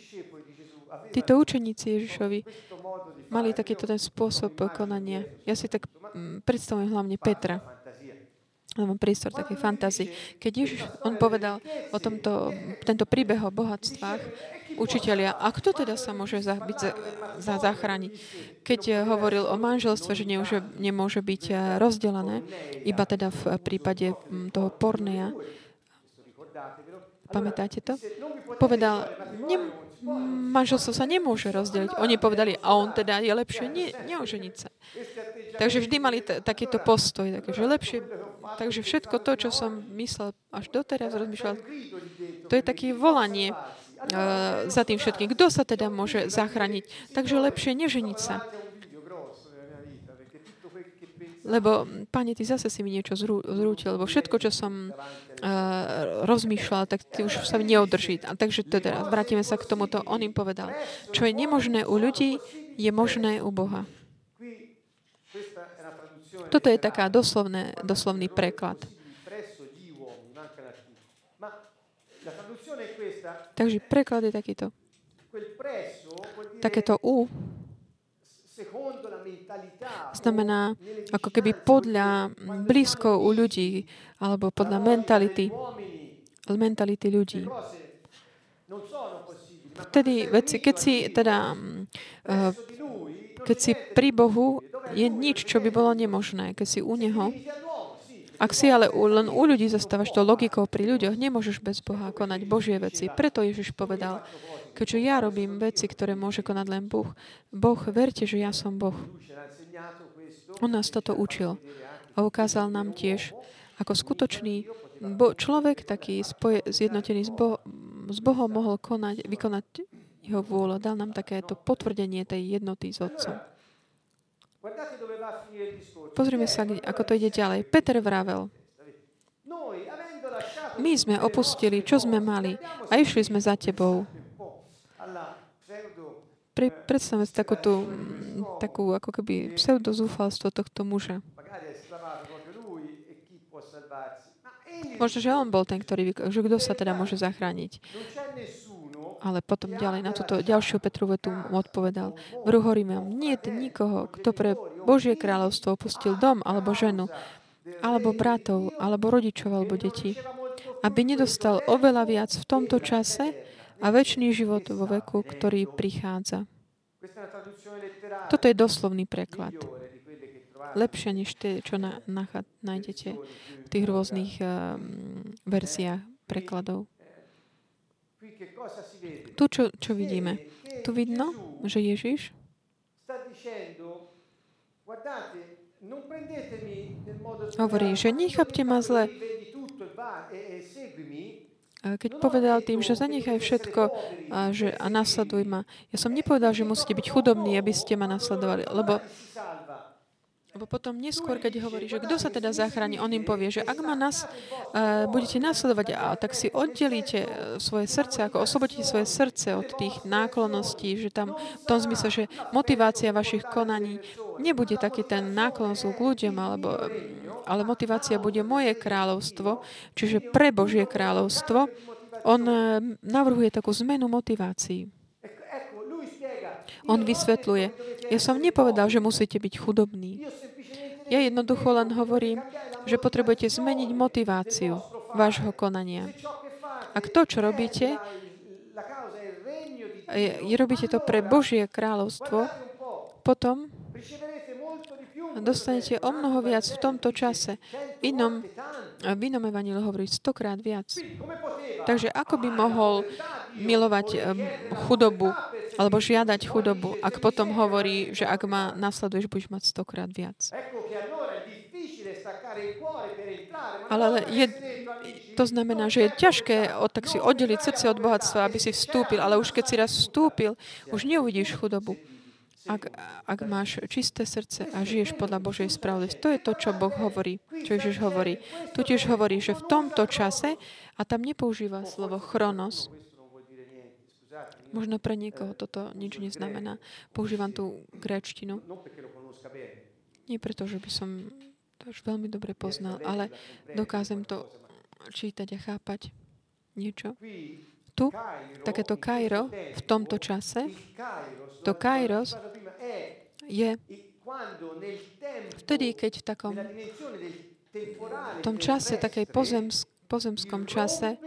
títo učeníci Ježišovi mali takýto ten spôsob konania. Ja si tak mm, predstavujem hlavne Petra. Mám prístor takej fantázii. Keď Ježiš, on povedal o tomto, tento príbeh o bohatstvách, učiteľia, a kto teda sa môže za, byť za, za zachrániť? Keď eh, hovoril o manželstve, že nemôže, nemôže byť eh, rozdelené, iba teda v prípade mm, toho porneja, pamätáte to? Povedal, nem, manželstvo sa nemôže rozdeliť. Oni povedali, a on teda je lepšie ne, neoženiť sa. Takže vždy mali t- takýto postoj, takže lepšie. Takže všetko to, čo som myslel až doteraz, rozmýšľal, to je také volanie. za tým všetkým. Kto sa teda môže zachrániť? Takže lepšie neženiť sa. Lebo, pane, ty zase si mi niečo zrú, zrútil, lebo všetko, čo som uh, rozmýšľal, tak ty už sa mi neodrží. A takže teda, vrátime sa k tomuto. On im povedal, čo je nemožné u ľudí, je možné u Boha. Toto je taká doslovné, doslovný preklad. Takže preklad je takýto. Takéto U znamená ako keby podľa blízko u ľudí alebo podľa mentality, mentality ľudí. Vtedy veci, keď si teda uh, keď si pri Bohu, je nič, čo by bolo nemožné. Keď si u Neho, ak si ale len u ľudí zastávaš to logikou pri ľuďoch, nemôžeš bez Boha konať Božie veci. Preto Ježiš povedal, keďže ja robím veci, ktoré môže konať len Boh, Boh, verte, že ja som Boh. On nás toto učil a ukázal nám tiež, ako skutočný bo- človek, taký spoje, zjednotený s, Bo- s Bohom, mohol konať, vykonať jeho vôľu. Dal nám takéto potvrdenie tej jednoty s Otcom. Pozrime sa, ako to ide ďalej. Peter vravel, my sme opustili, čo sme mali a išli sme za tebou. Pre, predstavme si takú, tú, takú ako keby pseudozúfalstvo tohto muža. Možno, že on bol ten, ktorý, že kto sa teda môže zachrániť. Ale potom ďalej na túto ďalšiu Petru vetu odpovedal. Vru vám, nie je nikoho, kto pre Božie kráľovstvo opustil dom alebo ženu, alebo bratov, alebo rodičov, alebo deti, aby nedostal oveľa viac v tomto čase a väčší život vo veku, ktorý prichádza. Toto je doslovný preklad. Lepšie než tie, čo na, na, nájdete v tých rôznych um, verziách prekladov. Tu čo, čo vidíme? Tu vidno, že Ježiš hovorí, že nechápte ma zle. Keď povedal tým, že zanechaj všetko a, že, a nasleduj ma. Ja som nepovedal, že musíte byť chudobní, aby ste ma nasledovali, lebo lebo potom neskôr, keď hovorí, že kto sa teda zachráni, on im povie, že ak ma nás uh, budete nasledovať, a tak si oddelíte e, svoje srdce, ako oslobodíte svoje srdce od tých náklonností, že tam v tom zmysle, že motivácia vašich konaní nebude taký ten náklon k ľuďom, alebo, ale motivácia bude moje kráľovstvo, čiže pre Božie kráľovstvo. On uh, navrhuje takú zmenu motivácií. On vysvetľuje, ja som nepovedal, že musíte byť chudobní. Ja jednoducho len hovorím, že potrebujete zmeniť motiváciu vášho konania. Ak to, čo robíte, robíte to pre Božie kráľovstvo, potom dostanete o mnoho viac v tomto čase. V inom, v inom evanílu hovorí stokrát viac. Takže ako by mohol milovať chudobu alebo žiadať chudobu, ak potom hovorí, že ak ma nasleduješ, budeš mať stokrát viac. Ale je, to znamená, že je ťažké od, tak si oddeliť srdce od bohatstva, aby si vstúpil, ale už keď si raz vstúpil, už neuvidíš chudobu. Ak, ak máš čisté srdce a žiješ podľa Božej spravodlivosti. To je to, čo Boh hovorí, čo Ježiš hovorí. Tu tiež hovorí, že v tomto čase, a tam nepoužíva slovo chronos, možno pre niekoho toto nič neznamená. Používam tú gréčtinu. Nie preto, že by som to už veľmi dobre poznal, ale dokážem to čítať a chápať niečo. Tu, takéto Kairo v tomto čase, to Kairos je vtedy, keď v takom v tom čase, takej pozemsk, pozemskom čase,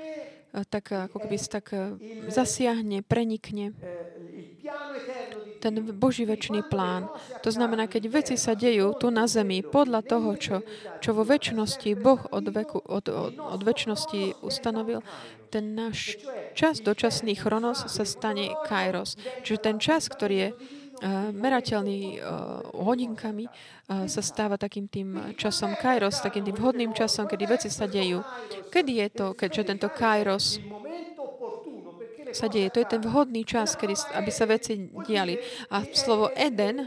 tak eh, ako keby tak eh, zasiahne, prenikne ten Boží väčší plán. To znamená, keď veci sa dejú tu na zemi podľa toho, čo, čo vo väčšnosti Boh od, veku, od, od, od väčšnosti ustanovil, ten náš čas, dočasný chronos, sa stane kairos. Čiže ten čas, ktorý je merateľný uh, hodinkami, uh, sa stáva takým tým časom kairos, takým tým vhodným časom, kedy veci sa dejú. Kedy je to, keďže tento kairos sa deje. To je ten vhodný čas, kedy, aby sa veci diali. A slovo Eden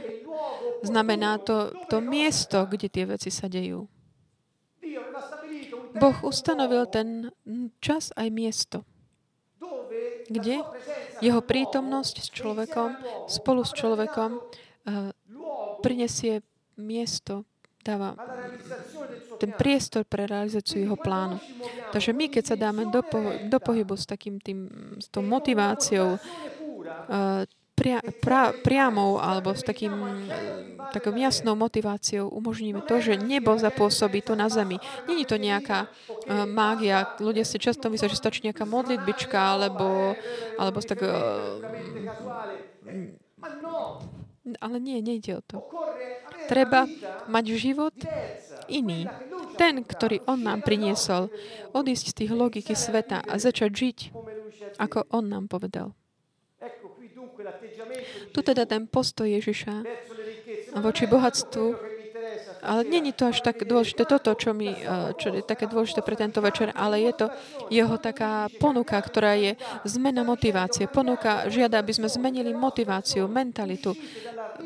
znamená to, to miesto, kde tie veci sa dejú. Boh ustanovil ten čas aj miesto, kde jeho prítomnosť s človekom, spolu s človekom, uh, prinesie miesto, dáva ten priestor pre realizáciu jeho plánu. Takže my, keď sa dáme do, po, do pohybu s takým tým, s tou motiváciou, uh, pria, pra, priamou alebo s takým, takou jasnou motiváciou umožníme to, že nebo zapôsobí tu na zemi. Není to nejaká uh, mágia. Ľudia si často myslia, že stačí nejaká modlitbička alebo, alebo tak... Uh, ale nie, nejde o to. Treba mať život iný. Ten, ktorý On nám priniesol. Odísť z tých logiky sveta a začať žiť, ako On nám povedal. Tu teda ten postoj Ježiša voči bohatstvu ale není to až tak dôležité toto, čo, mi, eh, čo je také dôležité pre tento večer, ale je to jeho taká ponuka, ktorá je zmena motivácie. Ponuka žiada, aby sme zmenili motiváciu, mentalitu,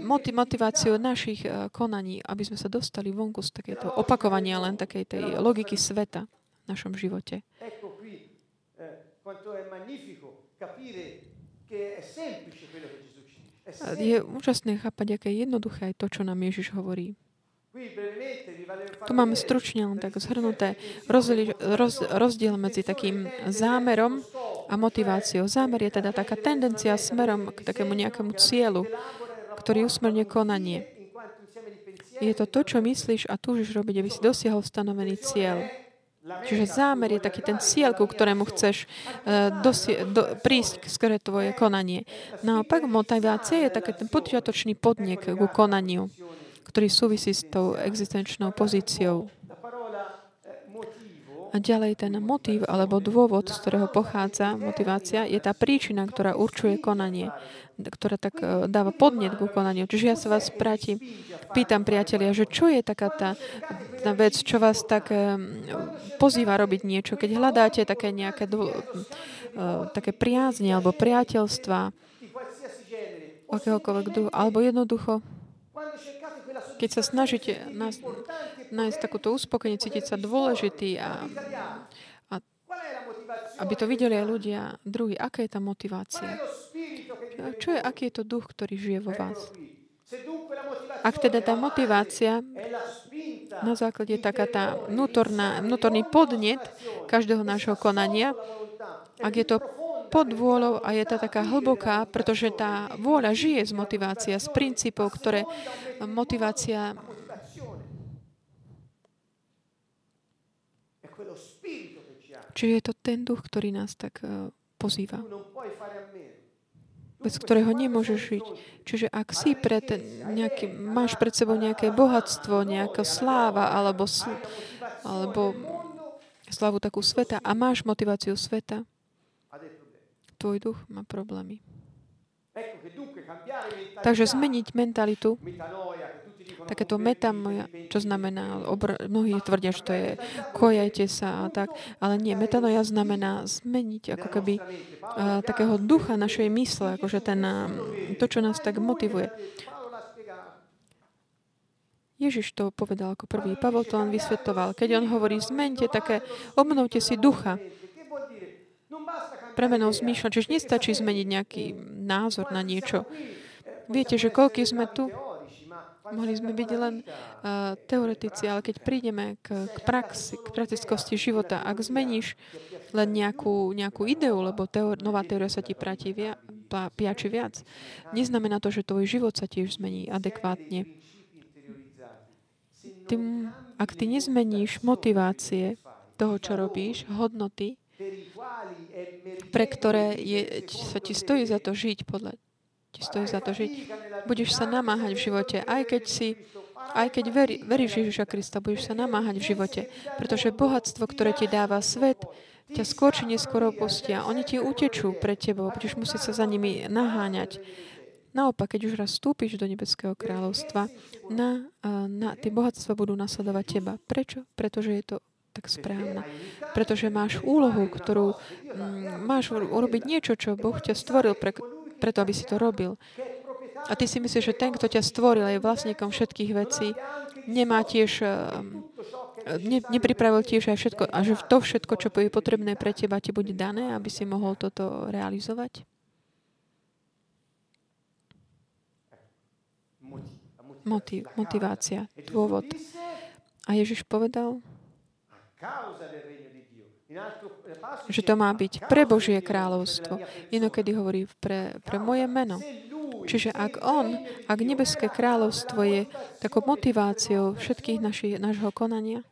motiváciu našich eh, konaní, aby sme sa dostali vonku z takéto opakovania len takej tej logiky sveta v našom živote. Je úžasné chápať, aké je jednoduché aj to, čo nám Ježiš hovorí. Tu máme stručne len tak zhrnuté rozdiel, roz, rozdiel medzi takým zámerom a motiváciou. Zámer je teda taká tendencia smerom k takému nejakému cieľu, ktorý usmerne konanie. Je to to, čo myslíš a túžiš robiť, aby si dosiahol stanovený cieľ. Čiže zámer je taký ten cieľ, ku ktorému chceš uh, dosi- do, prísť, skore tvoje konanie. Naopak motivácia je taký ten počiatočný podnik ku konaniu, ktorý súvisí s tou existenčnou pozíciou. A ďalej ten motív alebo dôvod, z ktorého pochádza motivácia, je tá príčina, ktorá určuje konanie, ktorá tak e, dáva podnet k konaniu. Čiže ja sa vás práti, pýtam priatelia, že čo je taká tá, tá vec, čo vás tak e, pozýva robiť niečo, keď hľadáte také nejaké e, také priazne alebo priateľstva akéhokoľvek druhu, alebo jednoducho keď sa snažíte nás, nájsť takúto uspokojenie, cítiť sa dôležitý a, a aby to videli aj ľudia druhý, aká je tá motivácia? Čo je, aký je to duch, ktorý žije vo vás? Ak teda tá motivácia na základe taká tá vnútorná, vnútorný podnet každého nášho konania, ak je to pod vôľou a je to taká hlboká, pretože tá vôľa žije z motivácia, z princípov, ktoré motivácia Čiže je to ten duch, ktorý nás tak uh, pozýva. Bez ktorého nemôžeš žiť. Čiže ak si pred nejaký, máš pred sebou nejaké bohatstvo, nejaká sláva alebo, sl- alebo slavu takú sveta a máš motiváciu sveta, tvoj duch má problémy. Takže zmeniť mentalitu, takéto metamoja, čo znamená, obr- mnohí tvrdia, že to je kojajte sa a tak, ale nie, metanoja znamená zmeniť ako keby uh, takého ducha našej mysle, akože ten, uh, to, čo nás tak motivuje. Ježiš to povedal ako prvý. Pavol to on vysvetoval. Keď on hovorí, zmente také, obnovte si ducha premenou zmýšľať. Čiže nestačí zmeniť nejaký názor na niečo. Viete, že koľky sme tu? Mohli sme byť len uh, teoretici, ale keď prídeme k, k praxi, k praktickosti života, ak zmeníš len nejakú, nejakú ideu, lebo teor- nová teória sa ti práti via, piači viac, neznamená to, že tvoj život sa tiež zmení adekvátne. Ty, ak ty nezmeníš motivácie toho, čo robíš, hodnoty, pre ktoré je, sa ti stojí za to žiť, podľa ti stojí za to žiť. Budeš sa namáhať v živote, aj keď si aj keď veri, veríš Ježiša Krista, budeš sa namáhať v živote. Pretože bohatstvo, ktoré ti dáva svet, ťa skôr či neskôr opustia. Oni ti utečú pred tebou, budeš musieť sa za nimi naháňať. Naopak, keď už raz vstúpiš do nebeského kráľovstva, na, na, tie bohatstva budú nasledovať teba. Prečo? Pretože je to tak správna. Pretože máš úlohu, ktorú mm, máš urobiť niečo, čo Boh ťa stvoril pre, preto, aby si to robil. A ty si myslíš, že ten, kto ťa stvoril, je vlastníkom všetkých vecí, nemá tiež, eh, ne, nepripravil tiež aj všetko, a že to všetko, čo je potrebné pre teba, ti bude dané, aby si mohol toto realizovať? Motiv, motivácia, dôvod. A Ježiš povedal, že to má byť pre Božie kráľovstvo. Inokedy hovorí pre, pre moje meno. Čiže ak On, ak nebeské kráľovstvo je takou motiváciou všetkých naši, nášho konania,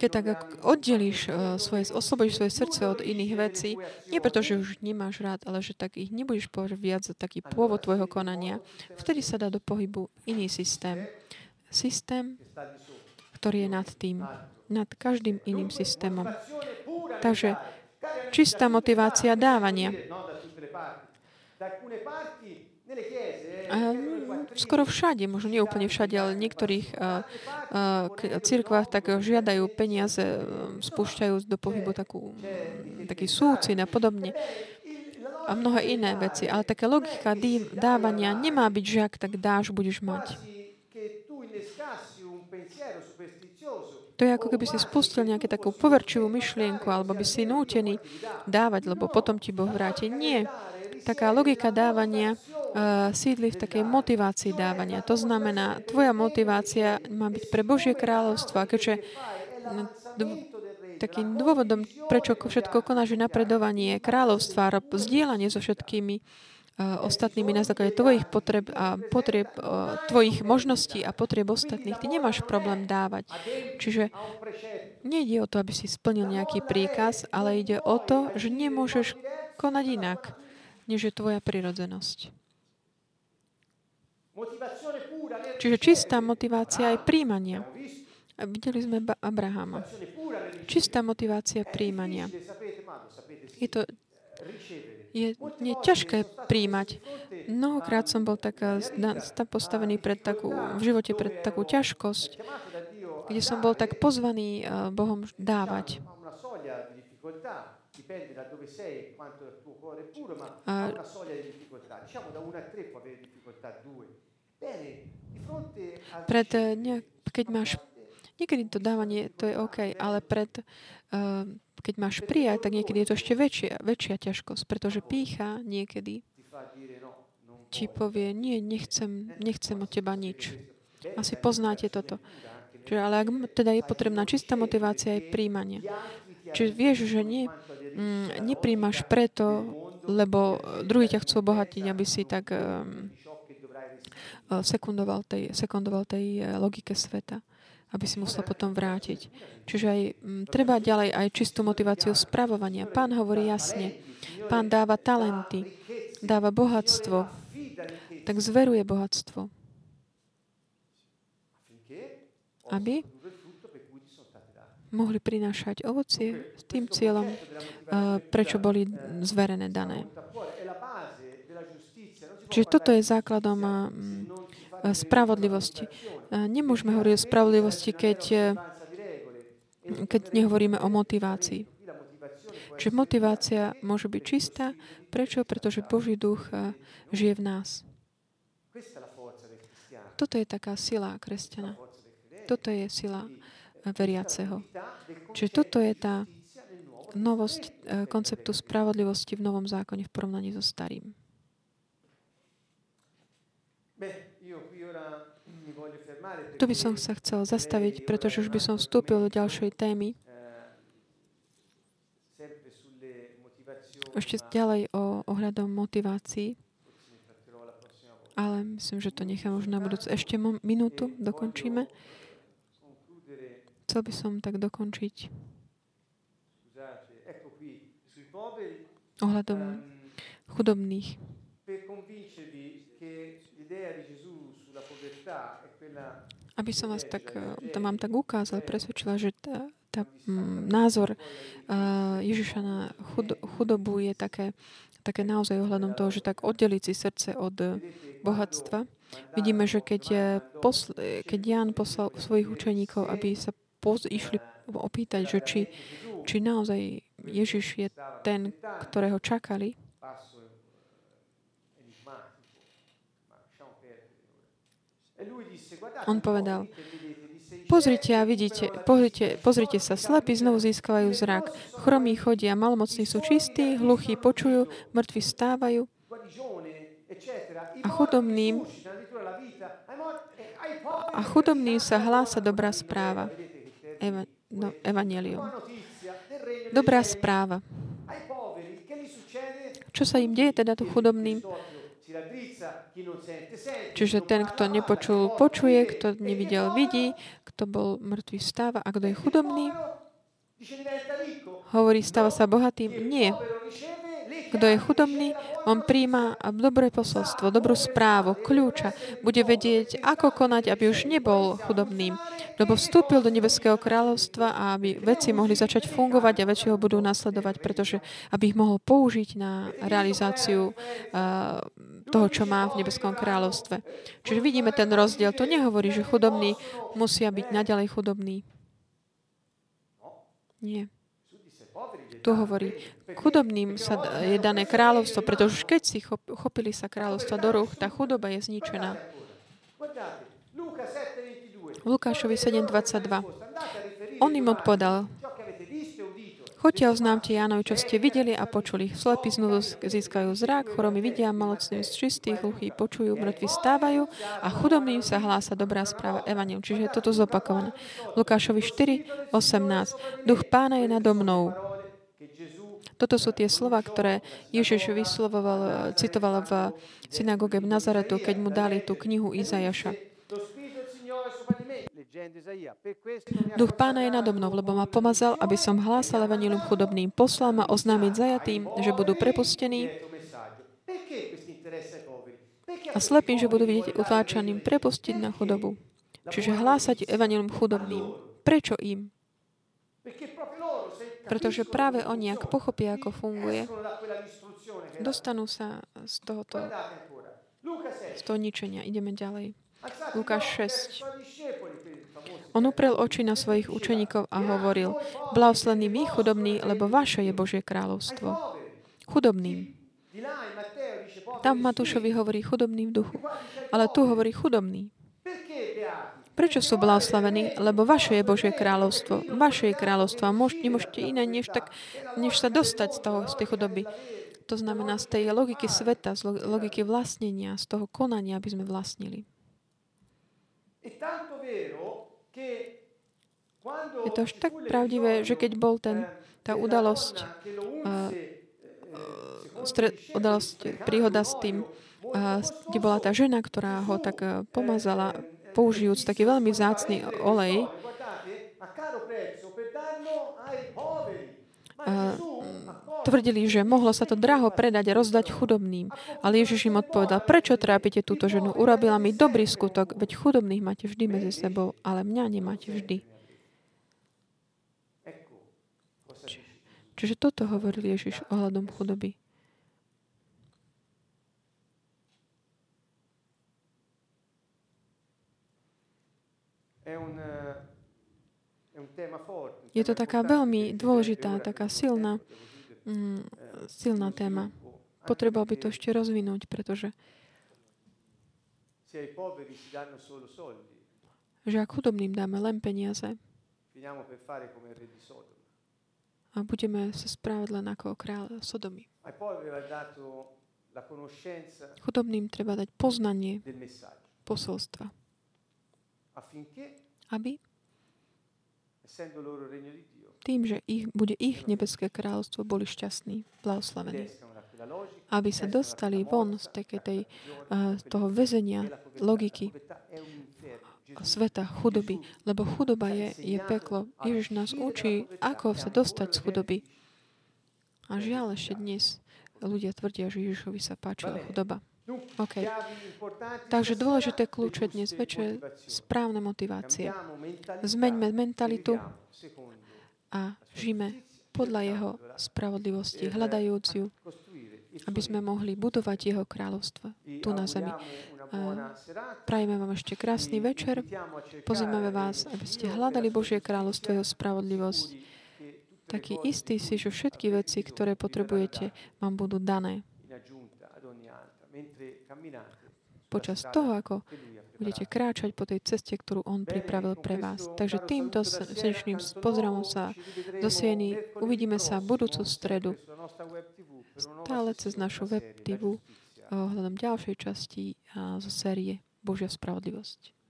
keď tak ak oddelíš uh, svoje, oslobodíš svoje srdce od iných vecí, nie preto, že už nemáš rád, ale že tak ich nebudeš považovať viac za taký pôvod tvojho konania, vtedy sa dá do pohybu iný systém. Systém, ktorý je nad tým, nad každým iným systémom. Takže čistá motivácia dávania. skoro všade, možno nie úplne všade, ale v niektorých uh, cirkvách tak žiadajú peniaze, uh, spúšťajú do pohybu takú, taký súcin a podobne a mnohé iné veci. Ale taká logika dávania nemá byť, že ak tak dáš, budeš mať. To je ako keby si spustil nejakú takú poverčivú myšlienku, alebo by si nútený dávať, lebo potom ti Boh vráti. Nie. Taká logika dávania uh, sídli v takej motivácii dávania. To znamená, tvoja motivácia má byť pre Božie kráľovstvo. A keďže takým dôvodom, prečo všetko konáš napredovanie kráľovstva, zdieľanie so všetkými ostatnými na základe tvojich potreb a potreb, tvojich možností a potreb ostatných. Ty nemáš problém dávať. Čiže nejde o to, aby si splnil nejaký príkaz, ale ide o to, že nemôžeš konať inak, než je tvoja prirodzenosť. Čiže čistá motivácia aj príjmania. A videli sme Abrahama. Čistá motivácia príjmania. Je to je, je ťažké príjmať. Mnohokrát som bol tak eh, postavený pred takú, v živote pred takú ťažkosť, kde som bol tak pozvaný eh, Bohom dávať. A pred, eh, keď máš, niekedy to dávanie, to je OK, ale pred uh, keď máš prijať, tak niekedy je to ešte väčšia, väčšia ťažkosť, pretože pícha niekedy ti povie, nie, nechcem, nechcem od teba nič. Asi poznáte toto. Čiže, ale ak teda je potrebná čistá motivácia aj príjmanie. Čiže vieš, že nie, mm, nepríjmaš preto, lebo druhý ťa chcú obohatiť, aby si tak um, sekundoval tej, sekundoval tej eh, logike sveta aby si musel potom vrátiť. Čiže aj m, mm, treba ďalej aj čistú motiváciu spravovania. Pán hovorí jasne. Pán dáva talenty, dáva bohatstvo, tak zveruje bohatstvo. Aby mohli prinášať ovocie s tým cieľom, uh, prečo boli zverené dané. Čiže toto je základom uh, spravodlivosti. Nemôžeme hovoriť o spravodlivosti, keď, keď nehovoríme o motivácii. Čiže motivácia môže byť čistá. Prečo? Pretože Boží duch žije v nás. Toto je taká sila kresťana. Toto je sila veriaceho. Čiže toto je tá novosť konceptu spravodlivosti v Novom zákone v porovnaní so starým. Tu by som sa chcel zastaviť, pretože už by som vstúpil do ďalšej témy. Ešte ďalej o ohľadom motivácií. Ale myslím, že to nechám už na budúce. Ešte minútu dokončíme. Chcel by som tak dokončiť ohľadom chudobných aby som vás tak, to mám tak ukázal, presvedčila, že tá, tá m, názor uh, Ježiša na chud, chudobu je také, také naozaj ohľadom toho, že tak oddeliť si srdce od bohatstva. Vidíme, že keď, posl- keď Jan poslal svojich učeníkov, aby sa poz- išli opýtať, že či, či naozaj Ježiš je ten, ktorého čakali, on povedal, Pozrite a vidíte, pozrite, pozrite sa, slepí znovu získavajú zrak, chromí chodia, malmocní sú čistí, hluchí počujú, mŕtvi stávajú a chudobným a chudobným sa hlása dobrá správa. Eva, no, evangelium. Dobrá správa. Čo sa im deje teda tu chudobným? Čiže ten, kto nepočul, počuje, kto nevidel, vidí, kto bol mŕtvý, vstáva. A kto je chudobný, hovorí, stáva sa bohatým. Nie. Kto je chudobný, on príjma dobré posolstvo, dobrú správu, kľúča. Bude vedieť, ako konať, aby už nebol chudobným. Lebo vstúpil do nebeského kráľovstva a aby veci mohli začať fungovať a veci ho budú nasledovať, pretože aby ich mohol použiť na realizáciu uh, toho, čo má v nebeskom kráľovstve. Čiže vidíme ten rozdiel. To nehovorí, že chudobní musia byť naďalej chudobní. Nie tu hovorí, chudobným sa je dané kráľovstvo, pretože keď si chopili sa kráľovstva do ruch, tá chudoba je zničená. Lukášovi 7.22. On im odpovedal, Choďte oznámte Jánovi, čo ste videli a počuli. Slepí znovu získajú zrak, choromy vidia, malocní z čistých, hluchí počujú, mŕtvi stávajú a chudobným sa hlása dobrá správa Evangelium. Čiže je toto zopakované. Lukášovi 4, 18. Duch pána je nado mnou, toto sú tie slova, ktoré Ježiš vyslovoval, citoval v synagóge v Nazaretu, keď mu dali tú knihu Izajaša. Duch pána je nado mnou, lebo ma pomazal, aby som hlásal evanilium chudobným. Poslal ma oznámiť zajatým, že budú prepustení a slepým, že budú vidieť utláčaným, prepustiť na chudobu. Čiže hlásať evanilium chudobným. Prečo im? Pretože práve oni, ak pochopia, ako funguje, dostanú sa z tohoto z toho ničenia. Ideme ďalej. Lukáš 6. On uprel oči na svojich učeníkov a hovoril, blahoslený my chudobní, lebo vaše je Božie kráľovstvo. Chudobným. Tam Matúšovi hovorí chudobný v duchu. Ale tu hovorí chudobný. Prečo sú blahoslavení? Lebo vaše je Božie kráľovstvo. Vaše je kráľovstvo. A môž, nemôžete iné, než, tak, než sa dostať z, toho, z tej chudoby. To znamená z tej logiky sveta, z logiky vlastnenia, z toho konania, aby sme vlastnili. Je to až tak pravdivé, že keď bol ten, tá udalosť, uh, stred, udalosť, príhoda s tým, uh, kde bola tá žena, ktorá ho tak pomazala, použijúc taký veľmi vzácný olej, tvrdili, že mohlo sa to draho predať a rozdať chudobným. Ale Ježiš im odpovedal, prečo trápite túto ženu? Urobila mi dobrý skutok, veď chudobných máte vždy medzi sebou, ale mňa nemáte vždy. Čiže toto hovoril Ježiš ohľadom chudoby. Je to taká veľmi dôležitá, taká silná, mm, silná téma. Potreboval by to ešte rozvinúť, pretože že ak chudobným dáme len peniaze a budeme sa správať len ako kráľ Sodomy. Chudobným treba dať poznanie posolstva aby tým, že ich, bude ich nebeské kráľovstvo, boli šťastní, blahoslavení. Aby sa dostali von z takej tej, uh, toho väzenia logiky sveta, chudoby. Lebo chudoba je, je peklo. Ježiš nás učí, ako sa dostať z chudoby. A žiaľ, ešte dnes ľudia tvrdia, že Ježišovi sa páčila chudoba. OK. Takže dôležité kľúče dnes večer správne motivácie. Zmeňme mentalitu a žijeme podľa Jeho spravodlivosti, hľadajúc ju, aby sme mohli budovať Jeho kráľovstvo tu na zemi. Prajeme vám ešte krásny večer. Pozývame vás, aby ste hľadali Božie kráľovstvo, Jeho spravodlivosť. Taký istý si, že všetky veci, ktoré potrebujete, vám budú dané. Počas toho, ako budete kráčať po tej ceste, ktorú On pripravil pre vás. Takže týmto dnešným pozdravom sa do Sieny uvidíme sa budúcu stredu. Stále cez našu web TV ohľadom ďalšej časti zo série Božia spravodlivosť.